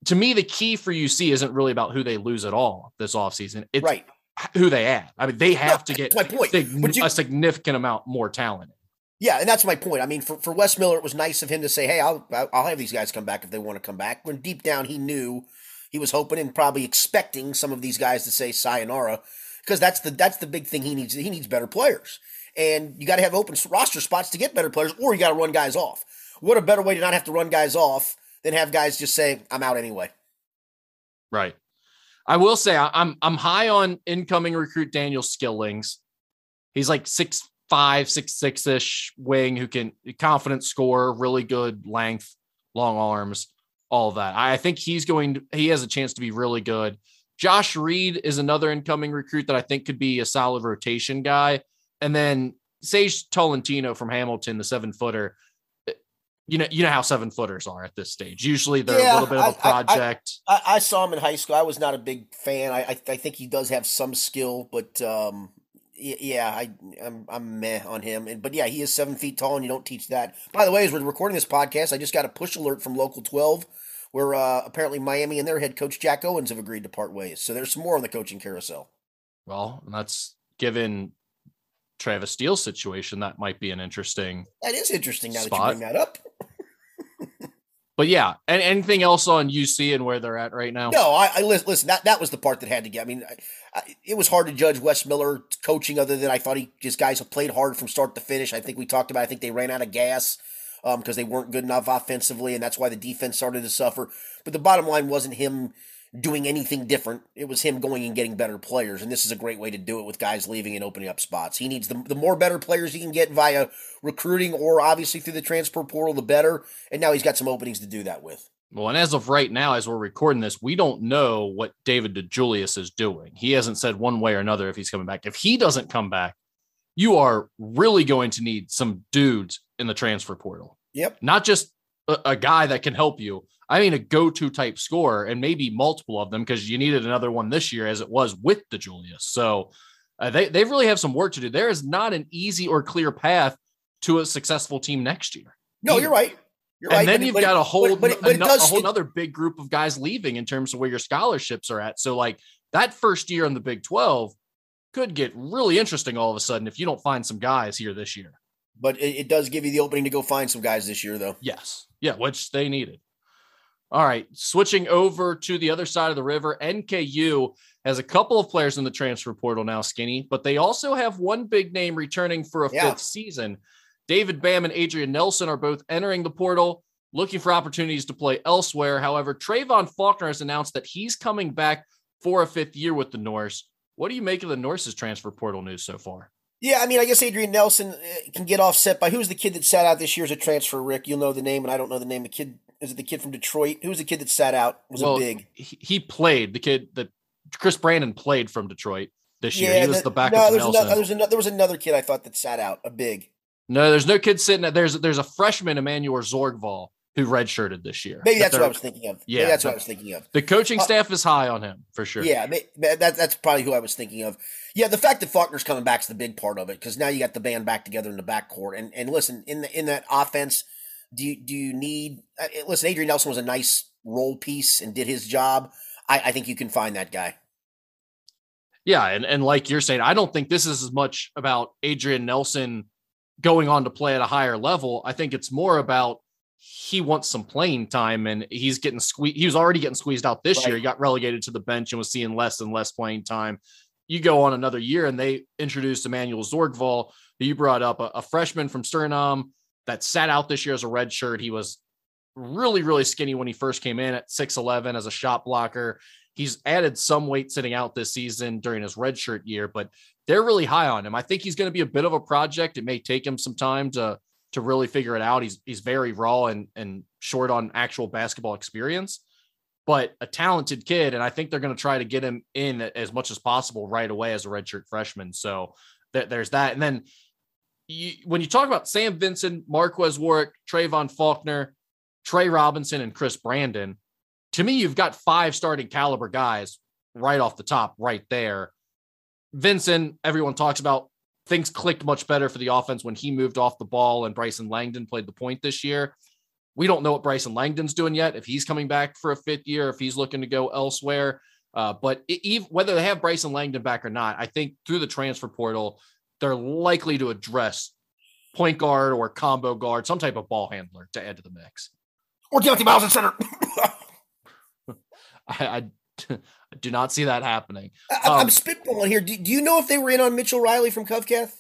to me, the key for UC isn't really about who they lose at all this offseason. It's right. who they add. I mean, they have to get my point. sig- you- a significant amount more talent. Yeah, and that's my point. I mean, for, for Wes Miller, it was nice of him to say, "Hey, I'll I'll have these guys come back if they want to come back." When deep down he knew he was hoping and probably expecting some of these guys to say sayonara, because that's the that's the big thing he needs. He needs better players, and you got to have open roster spots to get better players, or you got to run guys off. What a better way to not have to run guys off than have guys just say, "I'm out anyway." Right. I will say I'm I'm high on incoming recruit Daniel Skillings. He's like six five, six six ish wing who can confident score, really good length, long arms, all that. I think he's going to he has a chance to be really good. Josh Reed is another incoming recruit that I think could be a solid rotation guy. And then Sage Tolentino from Hamilton, the seven footer. You know, you know how seven footers are at this stage. Usually they're Yeah, a little bit of a project. I, I saw him in high school. I was not a big fan. I I, I think he does have some skill, but um, yeah, I I'm I'm meh on him. And but yeah, he is seven feet tall, and you don't teach that. By the way, as we're recording this podcast, I just got a push alert from Local Twelve, where uh, apparently Miami and their head coach Jack Owens have agreed to part ways. So there's some more on the coaching carousel. Well, and that's given Travis Steele's situation, that might be an interesting. That is interesting. Now that you bring that up. But yeah, and anything else on UC and where they're at right now? No, I, I listen. that that was the part that had to get. I mean, I, I, it was hard to judge Wes Miller coaching, other than I thought he just guys have played hard from start to finish. I think we talked about. I think they ran out of gas um, because they weren't good enough offensively, and that's why the defense started to suffer. But the bottom line wasn't him doing anything different. It was him going and getting better players, and this is a great way to do it with guys leaving and opening up spots. He needs the the more better players he can get via recruiting or obviously through the transfer portal, the better. And now he's got some openings to do that with. Well, and as of right now, as we're recording this, we don't know what David DeJulius is doing. He hasn't said one way or another if he's coming back. If he doesn't come back, you are really going to need some dudes in the transfer portal. Yep. Not just a, a guy that can help you. I mean, a go-to type scorer, and maybe multiple of them because you needed another one this year, as it was with DeJulius. So uh, they they really have some work to do. There is not an easy or clear path to a successful team next year. No, Either. you're right. You're and right. then you've it- got a whole, but, but, but it does a whole it- other big group of guys leaving in terms of where your scholarships are at. So like that first year in the Big 12 could get really interesting all of a sudden if you don't find some guys here this year. but it, it does give you the opening to go find some guys this year, though. Yes. Yeah, which they needed. All right, switching over to the other side of the river, NKU has a couple of players in the transfer portal now, Skinny, but they also have one big name returning for a Yeah. fifth season. David Bam and Adrian Nelson are both entering the portal, looking for opportunities to play elsewhere. However, Trevon Faulkner has announced that he's coming back for a fifth year with the Norse. What do you make of the Norse's transfer portal news so far? Yeah, I mean, I guess Adrian Nelson uh, can get offset by who's the kid that sat out this year as a transfer. Rick, you'll know the name, and I don't know the name. The kid is it the kid from Detroit? Who's the kid that sat out? Was Well, a big. He, played the kid that Chris Brandon played from Detroit this year. Yeah, he was that- the backup No, there's another, there's another, there was another kid I thought that sat out. A big. No, there's no kid sitting. At, there's there's a freshman Emmanuel Zorgval who redshirted this year. Maybe That that's what I was thinking of. Yeah, Maybe that's what I was thinking of. The coaching Uh, staff is high on him for sure. Yeah, that, that's probably who I was thinking of. Yeah, the fact that Faulkner's coming back is the big part of it because now you got the band back together in the backcourt. And and listen, in the in that offense, do you do you need? Uh, listen, Adrian Nelson was a nice role piece and did his job. I, I think you can find that guy. Yeah, and, and like you're saying, I don't think this is as much about Adrian Nelson going on to play at a higher level. I think it's more about he wants some playing time and he's getting squeezed. He was already getting squeezed out this year. He got relegated to the bench and was seeing less and less playing time. You go on another year and they introduced Emmanuel Zorgval, who you brought up, a, a freshman from Suriname that sat out this year as a red shirt. He was really, really skinny when he first came in at 6'11 as a shot blocker. He's added some weight sitting out this season during his redshirt year, but they're really high on him. I think he's going to be a bit of a project. It may take him some time to to really figure it out. He's he's very raw and and short on actual basketball experience, but a talented kid. And I think they're going to try to get him in as much as possible right away as a redshirt freshman. So th- there's that. And then you, when you talk about Sam Vincent, Marques Warrick, Trevon Faulkner, Trey Robinson, and Chris Brandon, to me, you've got five starting caliber guys right off the top, right there. Vincent, everyone talks about things clicked much better for the offense when he moved off the ball and Bryson Langdon played the point this year. We don't know what Bryson Langdon's doing yet, if he's coming back for a fifth year, if he's looking to go elsewhere. Uh, but it, whether they have Bryson Langdon back or not, I think through the transfer portal, they're likely to address point guard or combo guard, some type of ball handler to add to the mix. Or Deontay Miles in center. (laughs) I, I, (laughs) do not see that happening. I, am um, spitballing here. Do, do, you know if they were in on Mitchell Riley from Covcath?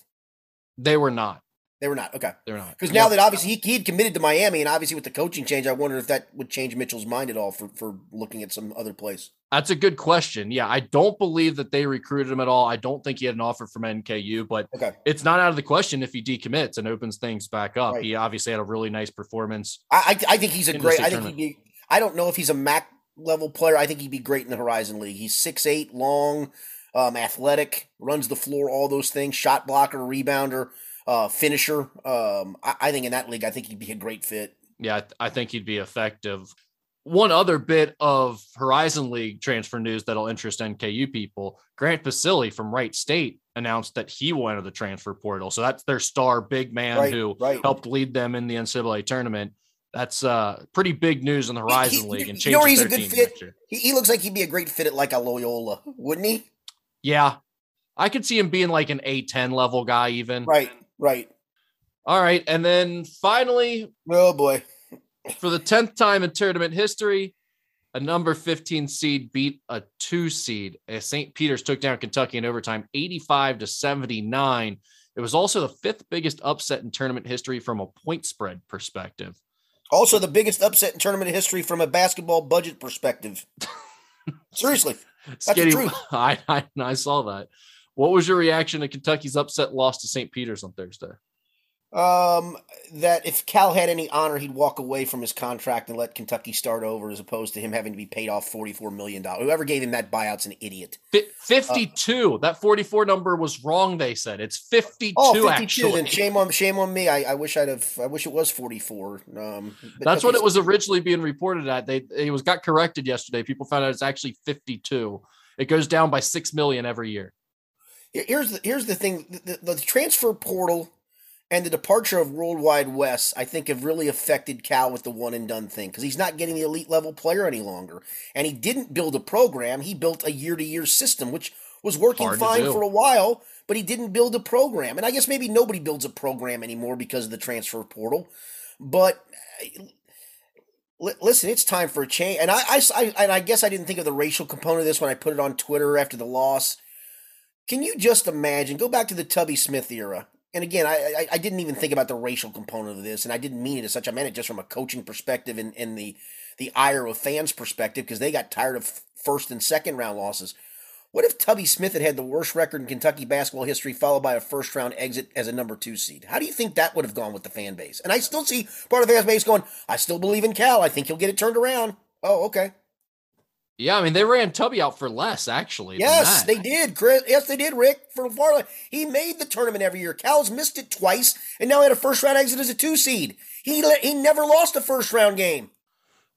They were not. They were not. Okay. They were not. Because now that obviously he, he had committed to Miami, and obviously with the coaching change, I wonder if that would change Mitchell's mind at all for, for looking at some other place. That's a good question. Yeah, I don't believe that they recruited him at all. I don't think he had an offer from NKU, but okay. it's not out of the question if he decommits and opens things back up. Right. He obviously had a really nice performance. I, I, I think he's a great. I think he'd be. I don't know if he's a MAC level player. I think he'd be great in the Horizon League. He's six eight, long, um, athletic, runs the floor, all those things. Shot blocker, rebounder, uh, finisher. Um, I, I, think in that league, I think he'd be a great fit. Yeah, I, th- I think he'd be effective. One other bit of Horizon League transfer news that'll interest NKU people: Grant Basile from Wright State announced that he will enter the transfer portal. So that's their star big man right, who right. helped lead them in the NCAA tournament. That's uh pretty big news in the Horizon he, League and you know he's a good fit. He, he, looks like he'd be a great fit at like a Loyola, wouldn't he? Yeah, I could see him being like an A10 level guy, even. Right, right. All right, and then finally, oh boy, for the tenth time in tournament history, a number 15 seed beat a two seed. Uh, As St. Peter's took down Kentucky in overtime, 85 to 79. It was also the fifth biggest upset in tournament history from a point spread perspective. Also, the biggest upset in tournament history from a basketball budget perspective. (laughs) Seriously, that's truth. (laughs) I, I I saw that. What was your reaction to Kentucky's upset loss to St. Peter's on Thursday? Um, that if Cal had any honor, he'd walk away from his contract and let Kentucky start over, as opposed to him having to be paid off forty-four million dollars. Whoever gave him that buyout's an idiot. Fifty-two. Uh, that forty-four number was wrong. They said it's fifty-two. Oh, 52. Actually, then shame on shame on me. I, I wish I'd have. I wish it was forty-four. Um, that's what it was originally being reported at. They it was got corrected yesterday. People found out it's actually fifty-two. It goes down by six million every year. Here's the here's the thing: the, the, the transfer portal and the departure of Worldwide Wes, I think, have really affected Cal with the one and done thing because he's not getting the elite level player any longer. And he didn't build a program, he built a year to year system, which was working Hard fine for a while, but he didn't build a program. And I guess maybe nobody builds a program anymore because of the transfer portal. But uh, listen, it's time for a change. And I, I, I, and I guess I didn't think of the racial component of this when I put it on Twitter after the loss. Can you just imagine? Go back to the Tubby Smith era and again, I, I, I didn't even think about the racial component of this, and I didn't mean it as such. I meant it just from a coaching perspective and, and the the ire of fans' perspective because they got tired of first and second round losses. What if Tubby Smith had had the worst record in Kentucky basketball history, followed by a first round exit as a number two seed? How do you think that would have gone with the fan base? And I still see part of the fan base going, "I still believe in Cal. I think he'll get it turned around." Oh, okay. Yeah, I mean they ran Tubby out for less actually. Yes, they did, Chris. Yes, they did, Rick. For far he made the tournament every year. Cal's missed it twice, and now he had a first round exit as a two seed. He he never lost a first round game.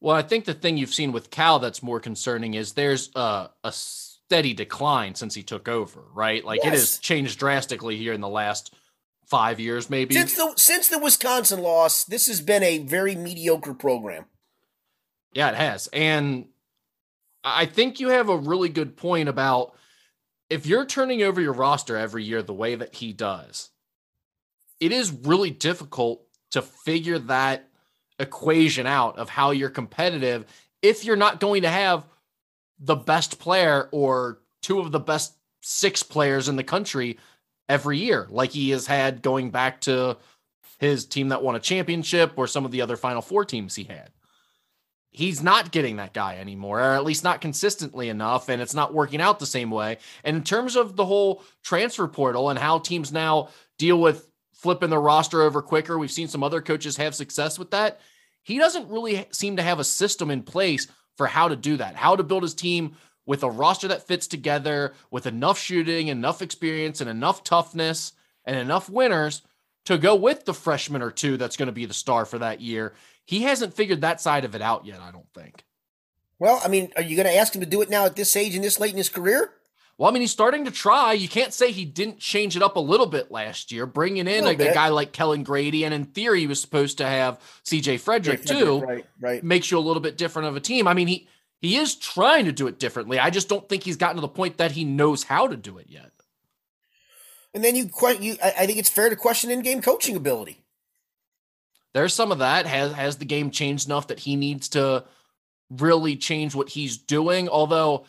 Well, I think the thing you've seen with Cal that's more concerning is there's a, a steady decline since he took over, right? Like yes. it has changed drastically here in the last five years, maybe since the since the Wisconsin loss. This has been a very mediocre program. Yeah, it has, and I think you have a really good point about if you're turning over your roster every year the way that he does, it is really difficult to figure that equation out of how you're competitive if you're not going to have the best player or two of the best six players in the country every year, like he has had going back to his team that won a championship or some of the other Final Four teams he had he's not getting that guy anymore, or at least not consistently enough, and it's not working out the same way. And in terms of the whole transfer portal and how teams now deal with flipping the roster over quicker, we've seen some other coaches have success with that. He doesn't really seem to have a system in place for how to do that, how to build his team with a roster that fits together, with enough shooting, enough experience, and enough toughness, and enough winners to go with the freshman or two that's going to be the star for that year. He hasn't figured that side of it out yet, I don't think. Well, I mean, are you going to ask him to do it now at this age and this late in his career? Well, I mean, he's starting to try. You can't say he didn't change it up a little bit last year, bringing in a, a, guy like Kellan Grady, and in theory, he was supposed to have C.J. Frederick, too. Right, right. Makes you a little bit different of a team. I mean, he he is trying to do it differently. I just don't think he's gotten to the point that he knows how to do it yet. And then you, you I think it's fair to question in-game coaching ability there's some of that. Has has the game changed enough that he needs to really change what he's doing? Although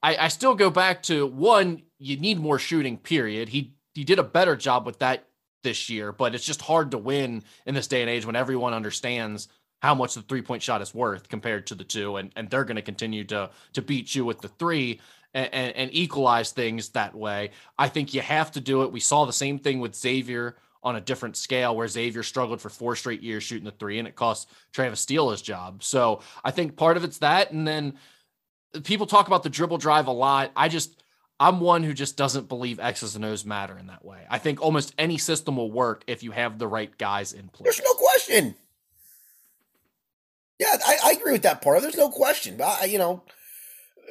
I, I still go back to one, you need more shooting, period. He he did a better job with that this year, but it's just hard to win in this day and age when everyone understands how much the three point shot is worth compared to the two, and and they're going to continue to to beat you with the three. And, and, and equalize things that way. I think you have to do it. We saw the same thing with Xavier on a different scale where Xavier struggled for four straight years shooting the three and it cost Travis Steele his job. So I think part of it's that. And then people talk about the dribble drive a lot. I just, I'm one who just doesn't believe X's and O's matter in that way. I think almost any system will work if you have the right guys in place. There's no question. Yeah, I, I agree with that part. There's no question. But I, you know,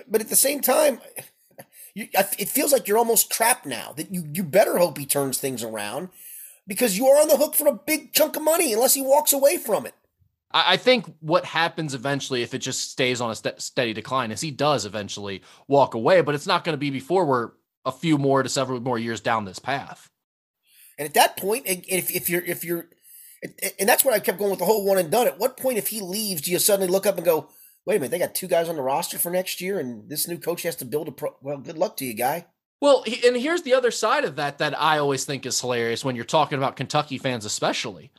but at the same time, you, it feels like you're almost trapped now. That you you better hope he turns things around because you are on the hook for a big chunk of money unless he walks away from it. I think what happens eventually, if it just stays on a st- steady decline, is he does eventually walk away, but it's not going to be before we're a few more to several more years down this path. And at that point, if, if you're if you're, and that's what I kept going with the whole one and done. At what point, if he leaves, do you suddenly look up and go, "Wait a minute, they got two guys on the roster for next year, and this new coach has to build a pro." Well, good luck to you, guy. Well, and here's the other side of that that I always think is hilarious when you're talking about Kentucky fans, especially.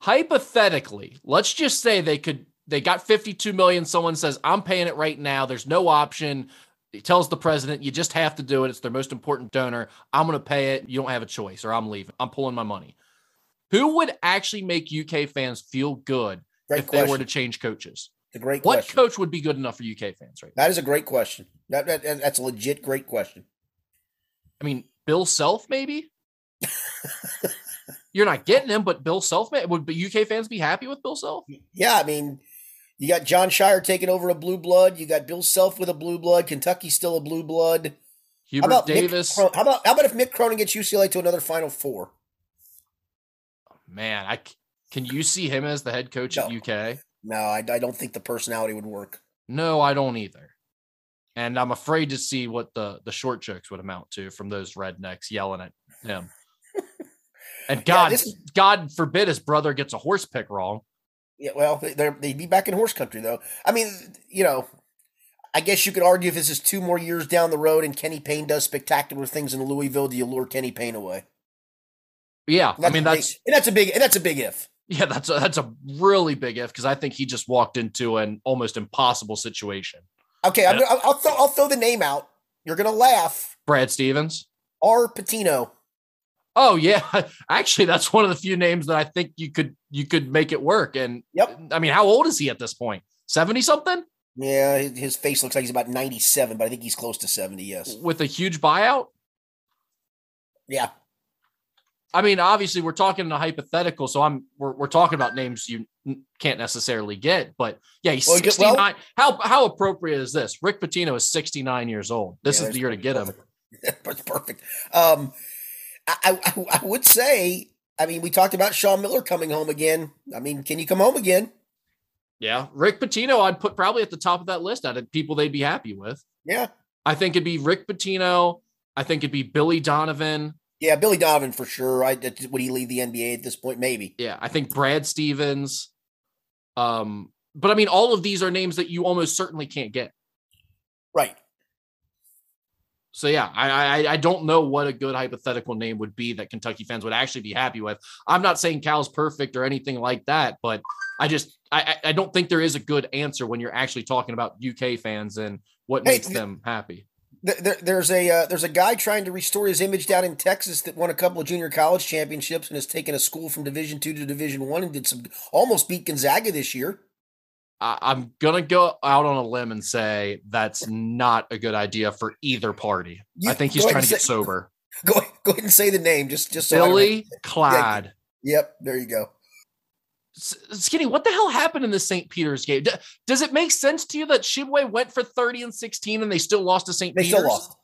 Hypothetically, let's just say they could they got 52 million. Someone says, I'm paying it right now. There's no option. He tells the president, you just have to do it. It's their most important donor. I'm going to pay it. You don't have a choice, or I'm leaving. I'm pulling my money. Who would actually make UK fans feel good great if question. they were to change coaches? a great what question. coach would be good enough for UK fans right That is a great question. That, that, that's a legit great question. I mean, Bill Self, maybe. (laughs) You're not getting him, but Bill Self, would UK fans be happy with Bill Self? Yeah, I mean, you got Jon Scheyer taking over a blue blood. You got Bill Self with a blue blood. Kentucky's still a blue blood. Hubert how Davis. Mick, how about how about if Mick Cronin gets UCLA to another Final Four? Man, I can you see him as the head coach no. at UK? No, I, I don't think the personality would work. No, I don't either and I'm afraid to see what the the short jokes would amount to from those rednecks yelling at him. (laughs) And God, yeah, is, God forbid his brother gets a horse pick wrong. Yeah, well, they'd be back in horse country though. I mean, you know, I guess you could argue if this is two more years down the road and Kenny Payne does spectacular things in Louisville, do you lure Kenny Payne away? Yeah, I mean that's big, and that's a big and that's a big if. Yeah, that's a, that's a really big if because I think he just walked into an almost impossible situation. Okay, I'm, I'll, I'll, th- I'll throw the name out. You're gonna laugh. Brad Stevens. R. Pitino. Oh yeah, (laughs) actually, that's one of the few names that I think you could you could make it work. And yep, I mean, how old is he at this point? Seventy something. Yeah, his face looks like he's about ninety-seven, but I think he's close to seventy. Yes, with a huge buyout. Yeah, I mean, obviously, we're talking in a hypothetical, so I'm we're, we're talking about names you can't necessarily get, but yeah, he's well, 69. Well, how how appropriate is this? Rick Pitino is 69 years old. This yeah, is the year to get perfect. (laughs) him. That's perfect. Um, I, I I would say, I mean, we talked about Sean Miller coming home again. I mean, can you come home again? Yeah, Rick Pitino, I'd put probably at the top of that list out of people they'd be happy with. Yeah, I think it'd be Rick Pitino. I think it'd be Billy Donovan. Yeah, Billy Donovan for sure. I would he leave the NBA at this point? Maybe. Yeah, I think Brad Stevens. Um, but I mean, all of these are names that you almost certainly can't get. Right. So yeah, I, I I don't know what a good hypothetical name would be that Kentucky fans would actually be happy with. I'm not saying Cal's perfect or anything like that, but I just I I don't think there is a good answer when you're actually talking about UK fans and what hey, makes them happy. There, there's a uh, there's a guy trying to restore his image down in Texas that won a couple of junior college championships and has taken a school from Division two to Division one and did some almost beat Gonzaga this year. I'm gonna go out on a limb and say that's not a good idea for either party. You, I think he's trying to say, get sober. (laughs) Go go ahead and say the name, just just so Billy Clyde. Yeah, yep, there you go. Skinny, what the hell happened in the St. Peter's game? Does it make sense to you that Tshiebwe went for 30 and 16 and they still lost to St. Peter's? They still lost.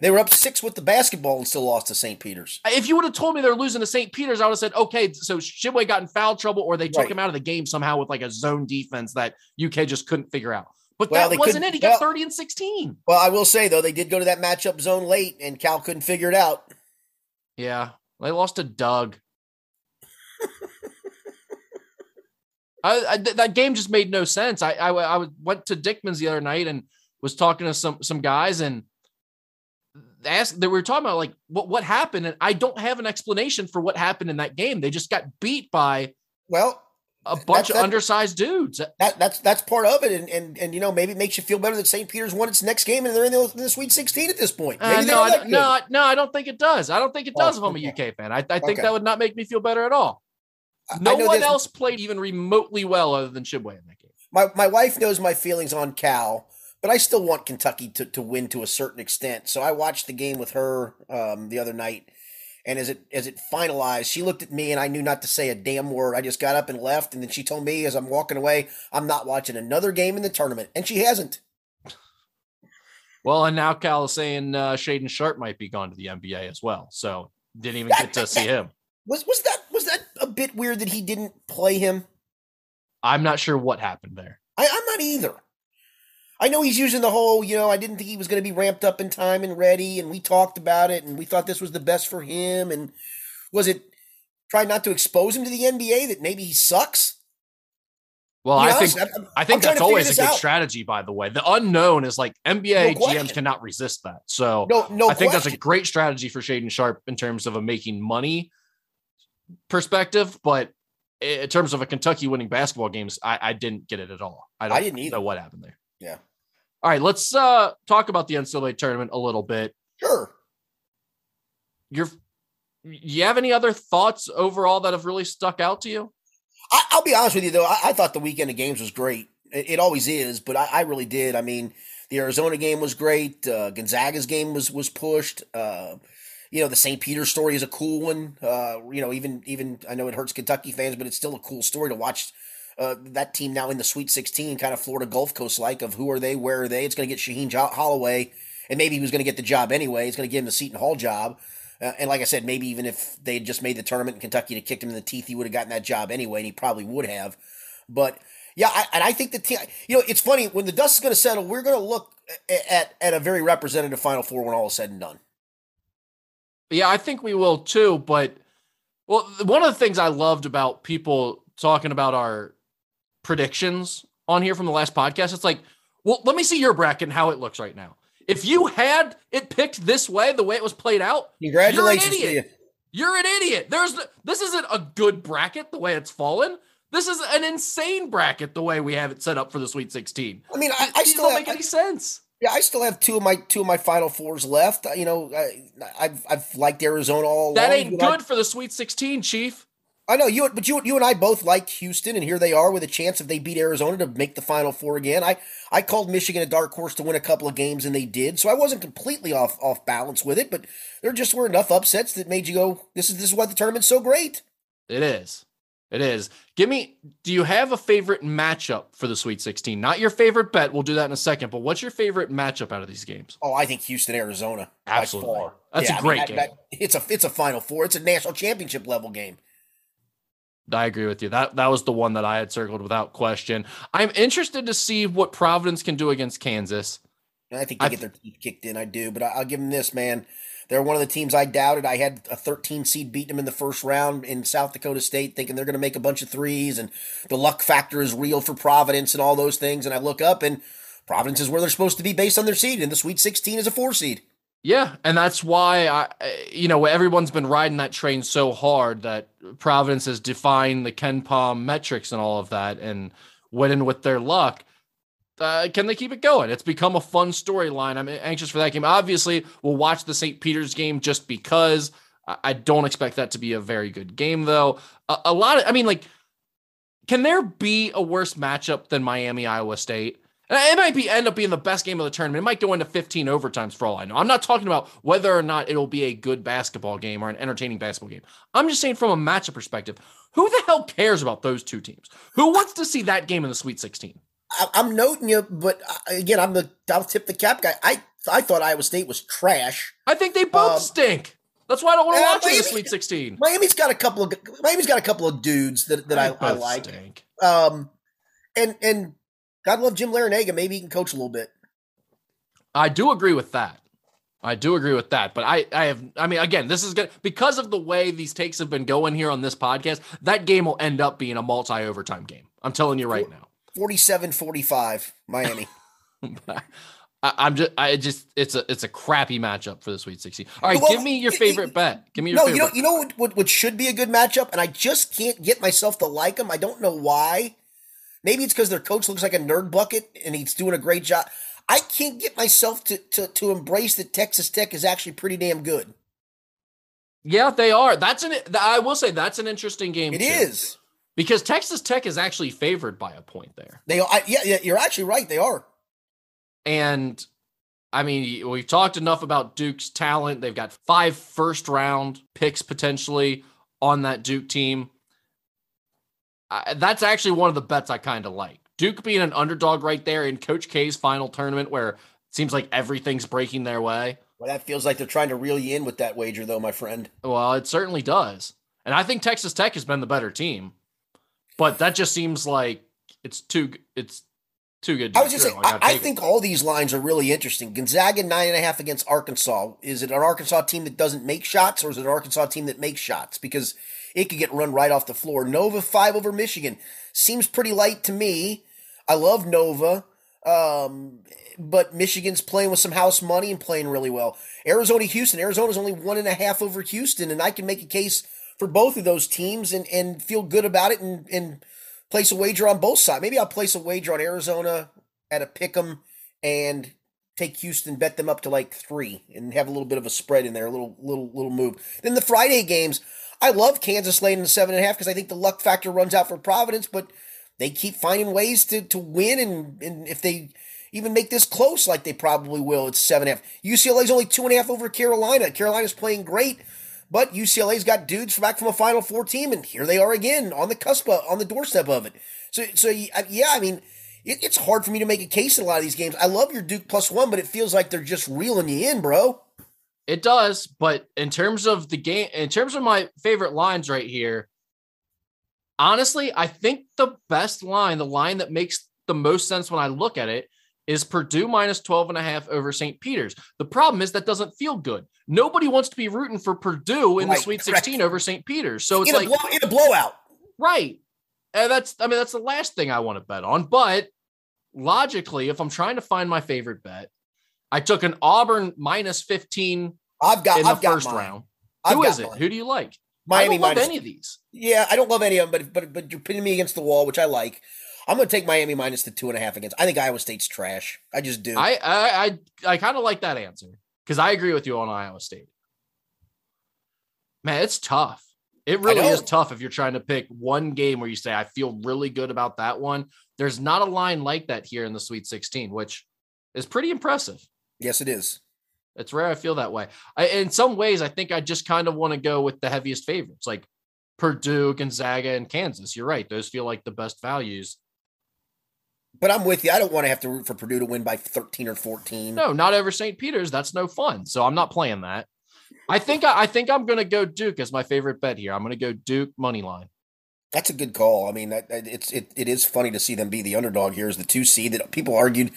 They were up six with the basketball and still lost to St. Peter's. If you would have told me they're losing to St. Peter's, I would have said, okay, so Tshiebwe got in foul trouble or they took right. him out of the game somehow with like a zone defense that UK just couldn't figure out. But well, that wasn't it. He got well, 30 and 16. Well, I will say, though, they did go to that matchup zone late and Cal couldn't figure it out. Yeah. They lost to Doug. I, I, that game just made no sense. I, I, I went to Dickmann's the other night and was talking to some some guys and asked that we were talking about like what what happened and I don't have an explanation for what happened in that game. They just got beat by well a bunch of undersized dudes. That that's that's part of it, and and and you know maybe it makes you feel better that St. Peter's won its next game and they're in the, in the Sweet Sixteen at this point. Uh, no, I, no, no, I don't think it does. I don't think it does. Oh, if I'm a UK fan, I, I think okay. that would not make me feel better at all. No one else played even remotely well other than Tshiebwe in that game. My my wife knows my feelings on Cal, but I still want Kentucky to, to win to a certain extent. So I watched the game with her um, the other night, and as it as it finalized, she looked at me and I knew not to say a damn word. I just got up and left, and then she told me as I'm walking away, I'm not watching another game in the tournament, and she hasn't. Well, and now Cal is saying uh, Shaedon Sharpe might be gone to the NBA as well, so didn't even that, get to that, see him. (laughs) Was was that was that a bit weird that he didn't play him? I'm not sure what happened there. I, I'm not either. I know he's using the whole, you know, I didn't think he was going to be ramped up in time and ready, and we talked about it, and we thought this was the best for him. And was it trying not to expose him to the NBA that maybe he sucks? Well, I think I'm, I think that's always a good out. strategy. By the way, the unknown is like NBA no GMs cannot resist that. So no, no I think question. that's a great strategy for Shaedon Sharpe in terms of a making money perspective. But in terms of a Kentucky winning basketball games, I, I didn't get it at all. I, don't I didn't know what happened there. Yeah. All right, let's uh talk about the NCAA tournament a little bit. Sure. You're you have any other thoughts overall that have really stuck out to you? I, will be honest with you though, I, I, thought the weekend of games was great. It, it always is, but I, I, really did. I mean, the Arizona game was great. Uh, Gonzaga's game was was pushed. Uh, you know, the St. Peter story is a cool one. Uh, you know, even even I know it hurts Kentucky fans, but it's still a cool story to watch uh, that team now in the Sweet 16, kind of Florida Gulf Coast like of who are they, where are they? It's going to get Shaheen Holloway, and maybe he was going to get the job anyway. It's going to give him the Seton Hall job. Uh, and like I said, maybe even if they had just made the tournament in Kentucky to kicked him in the teeth, he would have gotten that job anyway, and he probably would have. But yeah, I, and I think the team, you know, it's funny when the dust is going to settle, we're going to look at, at a very representative Final Four when all is said and done. Yeah, I think we will too. But well, one of the things I loved about people talking about our predictions on here from the last podcast. It's like, well, let me see your bracket and how it looks right now. If you had it picked this way, the way it was played out, congratulations you're an idiot. You. You're an idiot. There's this isn't a good bracket the way it's fallen. This is an insane bracket the way we have it set up for the Sweet 16. I mean, I, I still don't have, make any sense. Yeah, I still have two of my two of my Final Fours left. You know, I, have I've liked Arizona all. That along. ain't good for the Sweet 16, Chief. I know you, but you, you and I both like Houston, and here they are with a chance if they beat Arizona to make the Final Four again. I, I called Michigan a dark horse to win a couple of games, and they did, so I wasn't completely off off balance with it. But there just were enough upsets that made you go, "This is this is why the tournament's so great." It is, it is. Give me. Do you have a favorite matchup for the Sweet Sixteen? Not your favorite bet. We'll do that in a second. But what's your favorite matchup out of these games? Oh, I think Houston Arizona. Absolutely, that's yeah, a great I mean, game. it's a it's a Final Four. It's a national championship level game. I agree with you. That that was the one that I had circled without question. I'm interested to see what Providence can do against Kansas. I think they I, get their teeth kicked in. I do, but I'll give them this, man. They're one of the teams I doubted. I had a 13 seed beating them in the first round in South Dakota State, thinking they're going to make a bunch of threes, and the luck factor is real for Providence and all those things. And I look up, and Providence is where they're supposed to be based on their seed, and the Sweet 16 is a four seed. Yeah, and that's why I, you know, everyone's been riding that train so hard that Providence has defined the KenPom metrics and all of that, and winning with their luck. Uh, can they keep it going? It's become a fun storyline. I'm anxious for that game. Obviously, we'll watch the St. Peter's game just because. I don't expect that to be a very good game, though. A, a lot of, I mean, like, can there be a worse matchup than Miami Iowa State? And It might be end up being the best game of the tournament. It might go into 15 overtimes for all I know. I'm not talking about whether or not it'll be a good basketball game or an entertaining basketball game. I'm just saying from a matchup perspective, who the hell cares about those two teams? Who wants to see that game in the Sweet 16? I'm noting you, but uh, again, I'm the I'll tip the cap guy. I I thought Iowa State was trash. I think they both um, stink. That's why I don't want to uh, watch Miami, the Sweet 16. Miami's got a couple of Miami's got a couple of dudes that, that I, I, like. Stink. Um, and and God love Jim Larrañaga. Maybe he can coach a little bit. I do agree with that. I do agree with that. But I, I have, I mean, again, this is good because of the way these takes have been going here on this podcast. That game will end up being a multi overtime game. I'm telling you right now 47 45, Miami. (laughs) I, am just, I just, it's a, it's a crappy matchup for the Sweet 16. All right, well, give me your favorite it, bet. Give me your no, favorite. you know, you know what, what, what should be a good matchup, and I just can't get myself to like them. I don't know why. Maybe it's because their coach looks like a nerd bucket and he's doing a great job. I can't get myself to to to embrace that Texas Tech is actually pretty damn good. Yeah, they are. That's an. I will say that's an interesting game. It too. is because Texas Tech is actually favored by a point there. They, I, yeah, yeah, you're actually right. They are. And I mean, we've talked enough about Duke's talent. They've got five first round picks potentially on that Duke team. I, that's actually one of the bets I kind of like. Duke being an underdog right there in Coach K's final tournament, where it seems like everything's breaking their way. Well, that feels like they're trying to reel you in with that wager, though, my friend. Well, it certainly does. And I think Texas Tech has been the better team, but that just seems like it's too it's too good. I was just saying, I, I think all these lines are really interesting. Gonzaga nine and a half against Arkansas. Is it an Arkansas team that doesn't make shots, or is it an Arkansas team that makes shots? Because it could get run right off the floor. Nova five over Michigan seems pretty light to me. I love Nova, um, but Michigan's playing with some house money and playing really well. Arizona Houston. Arizona's only one and a half over Houston, and I can make a case for both of those teams and and feel good about it and and place a wager on both sides. Maybe I'll place a wager on Arizona at a pick 'em and take Houston, bet them up to like three, and have a little bit of a spread in there, a little little little move. Then the Friday games, I love Kansas laying the seven and a half because I think the luck factor runs out for Providence, but they keep finding ways to to win, and and if they even make this close like they probably will, it's seven and a half. UCLA's only two and a half over Carolina. Carolina's playing great. But UCLA's got dudes back from a Final Four team, and here they are again on the cusp, on the doorstep of it. So, so yeah, I mean, it, it's hard for me to make a case in a lot of these games. I love your Duke plus one, but it feels like they're just reeling you in, bro. It does, but in terms of the game, in terms of my favorite lines right here, honestly, I think the best line, the line that makes the most sense when I look at it, is Purdue minus 12 and a half over St. Peter's. The problem is that doesn't feel good. Nobody wants to be rooting for Purdue in right, the Sweet 16 over St. Peter's. So it's in like a blow, in a blowout. Right. And that's I mean that's the last thing I want to bet on, but logically if I'm trying to find my favorite bet, I took an Auburn minus 15 I've got in the I've first round. I've Who is it? Mine. Who do you like? Miami I don't love any of these. Yeah, I don't love any of them, but but but you're pinning me against the wall, which I like. I'm going to take Miami minus the two and a half against. I think Iowa State's trash. I just do. I I I, I kind of like that answer because I agree with you on Iowa State. Man, it's tough. It really is tough if you're trying to pick one game where you say I feel really good about that one. There's not a line like that here in the Sweet 16, which is pretty impressive. Yes, it is. It's rare I feel that way. I, in some ways, I think I just kind of want to go with the heaviest favorites, like Purdue, Gonzaga, and Kansas. You're right; those feel like the best values. But I'm with you. I don't want to have to root for Purdue to win by 13 or 14. No, not over St. Peter's. That's no fun. So I'm not playing that. I think I, I think I'm going to go Duke as my favorite bet here. I'm going to go Duke money line. That's a good call. I mean, it's it, it is funny to see them be the underdog here as the two seed that people argued.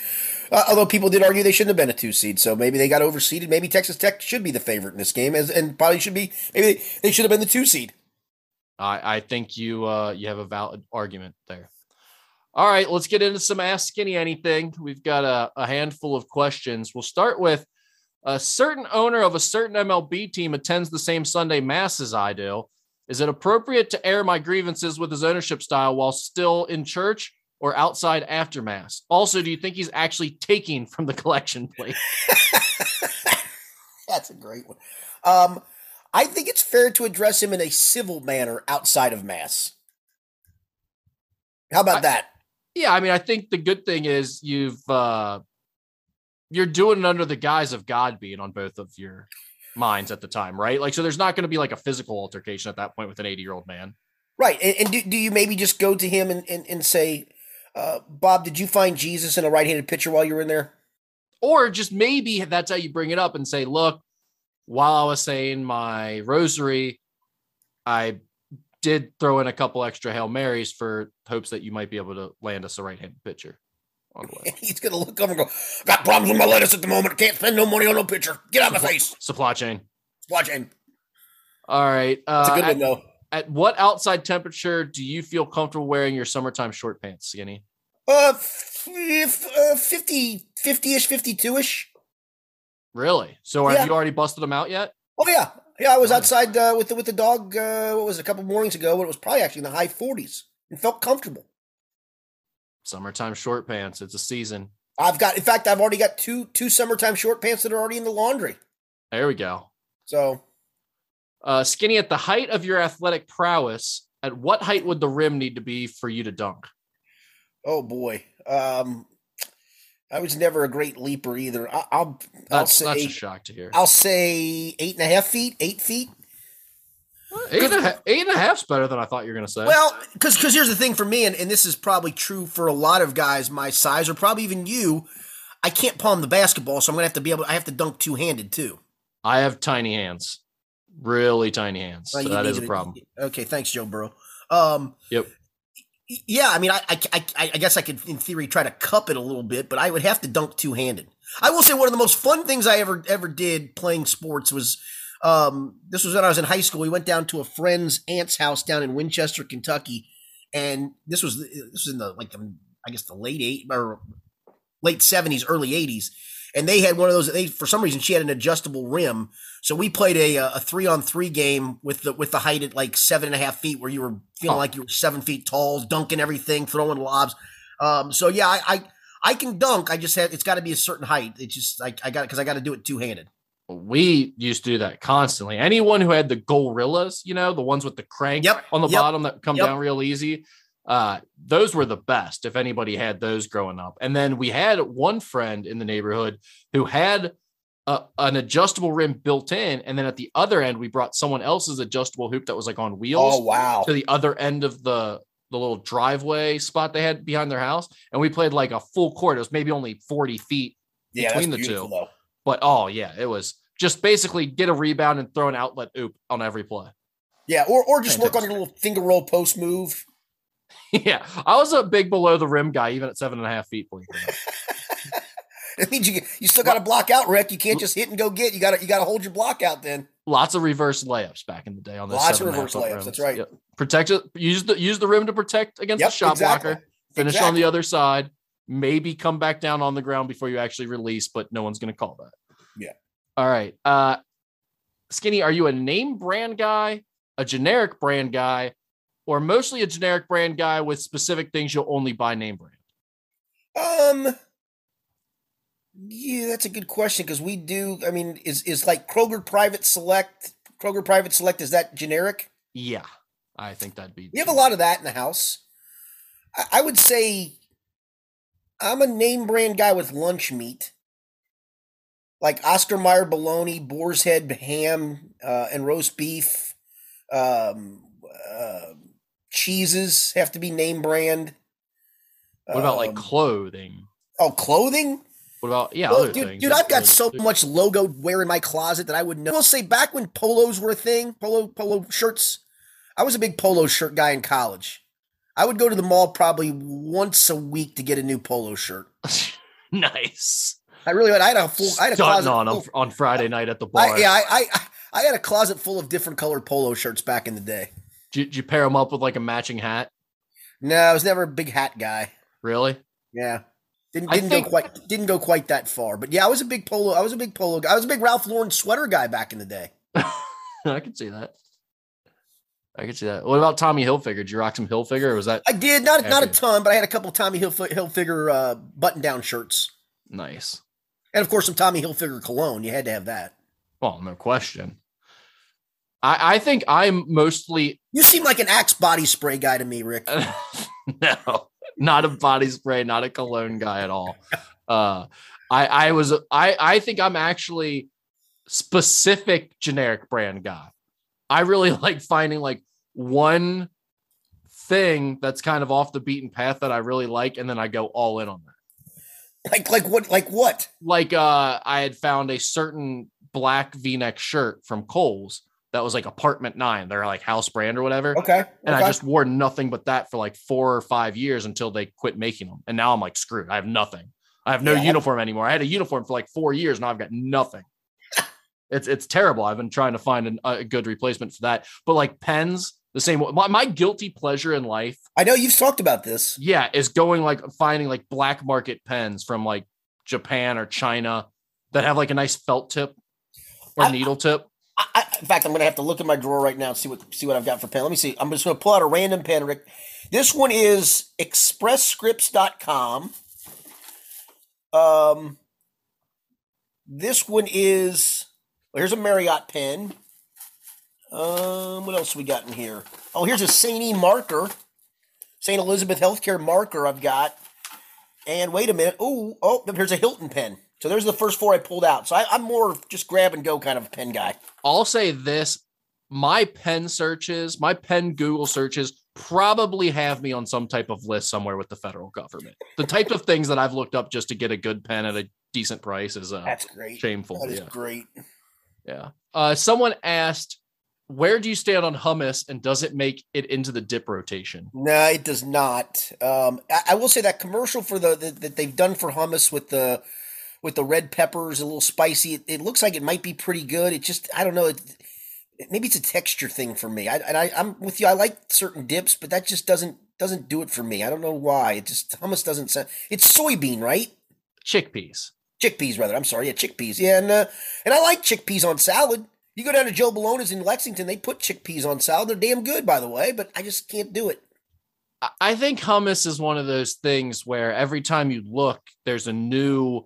Uh, although people did argue they shouldn't have been a two seed, so maybe they got overseeded. Maybe Texas Tech should be the favorite in this game, as and probably should be. Maybe they, they should have been the two seed. I I think you uh you have a valid argument there. All right, let's get into some Ask Skinny Anything. We've got a, a handful of questions. We'll start with A certain owner of a certain MLB team attends the same Sunday mass as I do. Is it appropriate to air my grievances with his ownership style while still in church or outside after mass? Also, do you think he's actually taking from the collection plate? (laughs) That's a great one. Um, I think it's fair to address him in a civil manner outside of mass. How about I- that? Yeah, I mean, I think the good thing is you've uh you're doing it under the guise of God being on both of your minds at the time, right? Like, so there's not going to be like a physical altercation at that point with an 80 year old man. Right. And, and do, do you maybe just go to him and, and, and say, uh, Bob, did you find Jesus in a right handed pitcher while you were in there? Or just maybe that's how you bring it up and say, look, while I was saying my rosary, I did throw in a couple extra Hail Marys for hopes that you might be able to land us a right handed pitcher on the way. (laughs) He's going to look over and go, Got problems with my lettuce at the moment. Can't spend no money on no pitcher. Get out of my face. Supply chain. Supply chain. All right. Uh, a good at, one, though. at what outside temperature do you feel comfortable wearing your summertime short pants, Skinny? Uh, f- f- uh 50 ish, 52 ish. Really? So have Yeah. you already busted them out yet? Oh, yeah. Yeah, I was outside uh, with the with the dog. Uh, what was it, a couple mornings ago? When it was probably actually in the high forties and felt comfortable. Summertime short pants. It's a season. I've got, in fact, I've already got two two summertime short pants that are already in the laundry. There we go. So Uh, Skinny, at the height of your athletic prowess, at what height would the rim need to be for you to dunk? Oh boy. Um I was never a great leaper either. I, I'll I'll That's, say that's a shock to hear. I'll say eight and a half feet, eight feet. Eight and, a half, eight and a half's better than I thought you were going to say. Well, because because here's the thing for me, and, and this is probably true for a lot of guys my size, or probably even you. I can't palm the basketball, so I'm gonna have to be able. I have to dunk two handed too. I have tiny hands, really tiny hands. Well, So that a problem. Okay, thanks, Joe Burrow. Um, Yep. Yeah, I mean, I, I, I, I guess I could, in theory, try to cup it a little bit, but I would have to dunk two handed. I will say one of the most fun things I ever ever did playing sports was, um, this was when I was in high school. We went down to a friend's aunt's house down in Winchester, Kentucky, and this was this was in the like the I guess the late eight or late seventies, early eighties. And they had one of those. They for some reason she had an adjustable rim, so we played a a three on three game with the with the height at like seven and a half feet, where you were feeling Oh. like you were seven feet tall, dunking everything, throwing lobs. Um, so yeah, I, I I can dunk. I just have it's got to be a certain height. It's just like I got because I got to do it two handed. We used to do that constantly. Anyone who had the gorillas, you know, the ones with the crank Yep, on the yep, bottom that come yep. down real easy, uh, those were the best if anybody had those growing up. And then we had one friend in the neighborhood who had a, an adjustable rim built in. And then at the other end, we brought someone else's adjustable hoop that was like on wheels Oh wow! to the other end of the the little driveway spot they had behind their house. And we played like a full court. It was maybe only 40 feet Yeah, between the two. though. but oh yeah, it was just basically get a rebound and throw an outlet oop on every play. Yeah, or or just work on Fantastic. your little finger roll post move. (laughs) yeah, I was a big below the rim guy, even at seven and a half feet. believe (laughs) it or not. It means you you still got to block out, Rick. You can't just hit and go get. You got to you got to hold your block out. Then Lots of reverse layups back in the day on those. Lots of seven and a half reverse layups, rims. that's right. Yep. Protect it. Use the use the rim to protect against Yep, the shot exactly. blocker. Finish on the other side. Maybe come back down on the ground before you actually release, but no one's going to call that. Yeah. All right. Uh, Skinny, are you a name brand guy, a generic brand guy, or mostly a generic brand guy with specific things you'll only buy name brand? Um. Yeah, that's a good question because we do. I mean, is is like Kroger Private Select? Kroger Private Select is that generic? Yeah, I think that'd be. We have a lot of that in the house. I, I would say I'm a name brand guy with lunch meat, like Oscar Mayer bologna, boar's head ham, uh, and roast beef. Um, uh, cheeses have to be name brand. What about like Um, clothing? oh clothing? What about yeah, Well, other dude, things? dude, I've got so much logo wear in my closet that I would know. I'll say back when polos were a thing, polo polo shirts. I was a big polo shirt guy in college. I would go to the mall probably once a week to get a new polo shirt. (laughs) nice. I really would. I had a full. I had a Stunting closet. on full- on Friday night at the bar. I, yeah, I, I I had a closet full of different colored polo shirts back in the day. Did, did you pair them up with like a matching hat? No, I was never a big hat guy. Really? Yeah, Didn't, didn't think- go quite didn't go quite that far, but yeah, I was a big polo. I was a big polo. guy. I was a big Ralph Lauren sweater guy back in the day. (laughs) I can see that. I can see that. What about Tommy Hilfiger? Did you rock some Hilfiger? Or was that I did not not a ton, but I had a couple Tommy Hilf- Hilfiger uh, button down shirts, nice? and of course some Tommy Hilfiger cologne. You had to have that. Well, no question. I, I think I'm mostly You seem like an Axe body spray guy to me, Rick. (laughs) no, not a body spray, not a cologne guy at all. Uh, I I was I I think I'm actually specific generic brand guy. I really (laughs) like finding like one thing that's kind of off the beaten path that I really like, and then I go all in on that. Like like what like what? Like uh, I had found a certain black V-neck shirt from Kohl's that was like Apartment Nine, they're like house brand or whatever. Okay. And okay. I just wore nothing but that for like four or five years until they quit making them. And now I'm like screwed. I have nothing. I have no Yeah. uniform anymore. I had a uniform for like four years. Now I've got nothing. (laughs) it's it's terrible. I've been trying to find an, a good replacement for that. But like pens, the same. My, my guilty pleasure in life, I know you've talked about this. yeah, is going like finding like black market pens from like Japan or China that have like a nice felt tip or I- needle tip. In fact, I'm going to have to look in my drawer right now and see what see what I've got for pen. Let me see. I'm just going to pull out a random pen, Rick. This one is expressscripts.com. Um, this one is well, here's a Marriott pen. Um, what else we got in here? Oh, here's a St. E marker, St. Elizabeth Healthcare marker. I've got. And wait a minute. Oh, oh, here's a Hilton pen. So there's the first four I pulled out. So I, I'm more just grab and go kind of pen guy. I'll say this my pen searches, my pen Google searches probably have me on some type of list somewhere with the federal government. The type of things that I've looked up just to get a good pen at a decent price is uh, That's great. shameful. That is yeah. great. yeah. Uh, someone asked, where do you stand on hummus and does it make it into the dip rotation? No, it does not. Um, I, I will say that commercial for the, the that they've done for hummus with the with the red peppers, a little spicy. It, it looks like it might be pretty good. It just I don't know. It, maybe it's a texture thing for me. I, and I, I'm with you. I like certain dips, but that just doesn't doesn't do it for me. I don't know why. It just hummus doesn't sound. It's soybean, right? Chickpeas. Chickpeas, rather. I'm sorry. Yeah, chickpeas. Yeah, and uh, and I like chickpeas on salad. You go down to Joe Bologna's in Lexington, they put chickpeas on salad. They're damn good, by the way, but I just can't do it. I- I think hummus is one of those things where every time you look, there's a new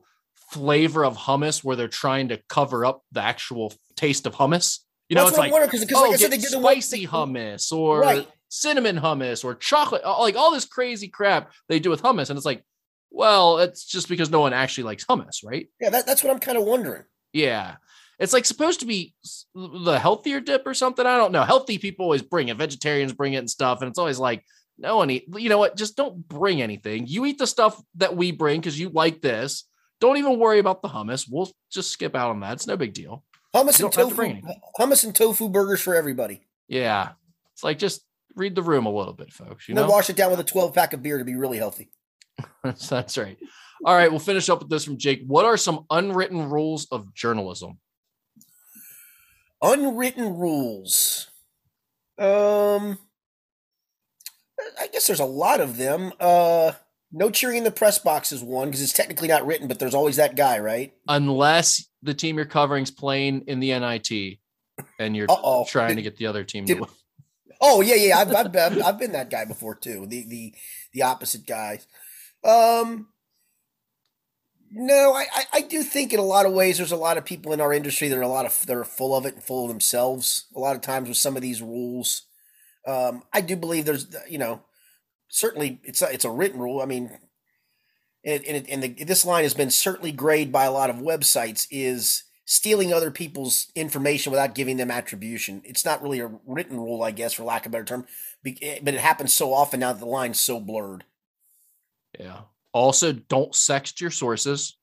flavor of hummus where they're trying to cover up the actual taste of hummus. You know, it's like I'm because, oh, like I said, they get did the spicy hummus or Right. cinnamon hummus or chocolate, like all this crazy crap they do with hummus, and it's like, well, it's just because no one actually likes hummus, right? Yeah, that, that's what I'm kind of wondering. Yeah. It's like supposed to be the healthier dip or something. I don't know. Healthy people always bring it. Vegetarians bring it and stuff. And it's always like, no one eat. You know what? Just don't bring anything. You eat the stuff that we bring because you like this. Don't even worry about the hummus. We'll just skip out on that. It's no big deal. Hummus and don't to tofu, hummus and tofu burgers for everybody. Yeah. It's like just read the room a little bit, folks. You And know? wash it down with a 12 pack of beer to be really healthy. (laughs) That's right. All right. We'll finish up with this from Jake. What are some unwritten rules of journalism? Unwritten rules. Um, I guess there's a lot of them. Uh, no cheering in the press box is one because it's technically not written, but there's always that guy, right? Unless the team you're covering is playing in the NIT and you're Uh-oh. trying to get the other team did- to win. Oh yeah, yeah. I've I've been, I've been that guy before too. The the the opposite guy. Um. No, I, I I do think in a lot of ways there's a lot of people in our industry that are a lot of that are full of it and full of themselves. A lot of times with some of these rules, um, I do believe there's you know certainly it's a, it's a written rule. I mean, and and, it, and the, this line has been certainly grayed by a lot of websites is stealing other people's information without giving them attribution. It's not really a written rule, I guess, for lack of a better term, but it happens so often now that the line's so blurred. Yeah. Also, don't sext your sources.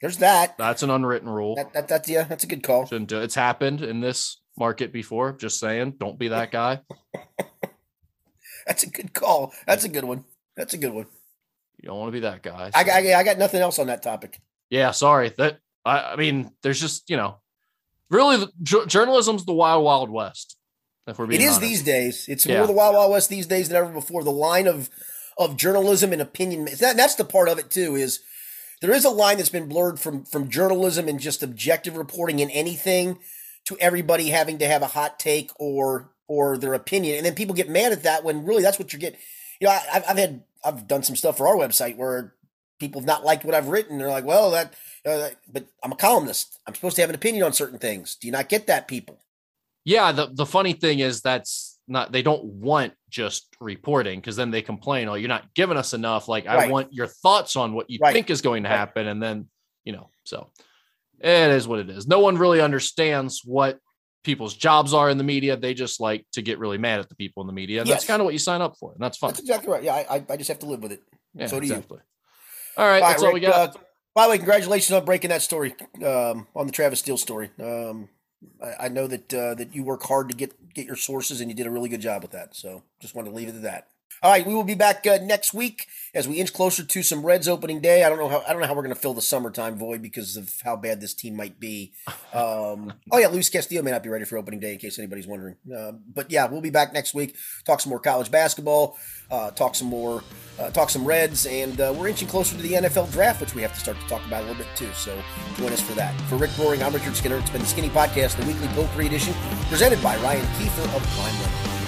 There's that. That's an unwritten rule. That, that that's yeah, that's a good call. Shouldn't do. It's happened in this market before. Just saying, don't be that guy. (laughs) That's a good call. That's a good one. That's a good one. You don't want to be that guy. I so- got I got nothing else on that topic. yeah, sorry. That I, I mean, there's just you know, really, the, ju- journalism's the wild, wild west. If we're being is honest. these days. It's Yeah. more the wild wild west these days than ever before. The line of of journalism and opinion. That, that's the part of it too. Is there is a line that's been blurred from from journalism and just objective reporting in anything to everybody having to have a hot take or or their opinion, and then people get mad at that when really that's what you're getting. You know, I, I've had I've done some stuff for our website where people have not liked what I've written. They're like, well, that, uh, but I'm a columnist. I'm supposed to have an opinion on certain things. Do you not get that, people? Yeah. The, the funny thing is that's not, they don't want just reporting because then they complain, oh, you're not giving us enough. Like, right. I want your thoughts on what you right. think is going to happen. Right. And then, you know, so it is what it is. No one really understands what people's jobs are in the media. They just like to get really mad at the people in the media. And yes. that's kind of what you sign up for. And that's fun. That's exactly right. Yeah. I, I just have to live with it. Yeah, so do exactly. you. All right, that's Rick, all we got. Uh, by the way, congratulations on breaking that story um, on the Travis Steele story. Um, I, I, know that uh, that you work hard to get get your sources, and you did a really good job with that. So, just wanted to leave it at that. All right, we will be back uh, next week as we inch closer to some Reds opening day. I don't know how I don't know how we're going to fill the summertime void because of how bad this team might be. (laughs) Um, oh yeah, Luis Castillo may not be ready for opening day in case anybody's wondering. Uh, but yeah, we'll be back next week. Talk some more college basketball. Uh, talk some more. Uh, talk some Reds, and uh, we're inching closer to the NFL draft, which we have to start to talk about a little bit too. So join us for that. For Rick Broering, I'm Richard Skinner. It's been the Skinny Podcast, the weekly Poultry edition, presented by Ryan Kiefer of Prime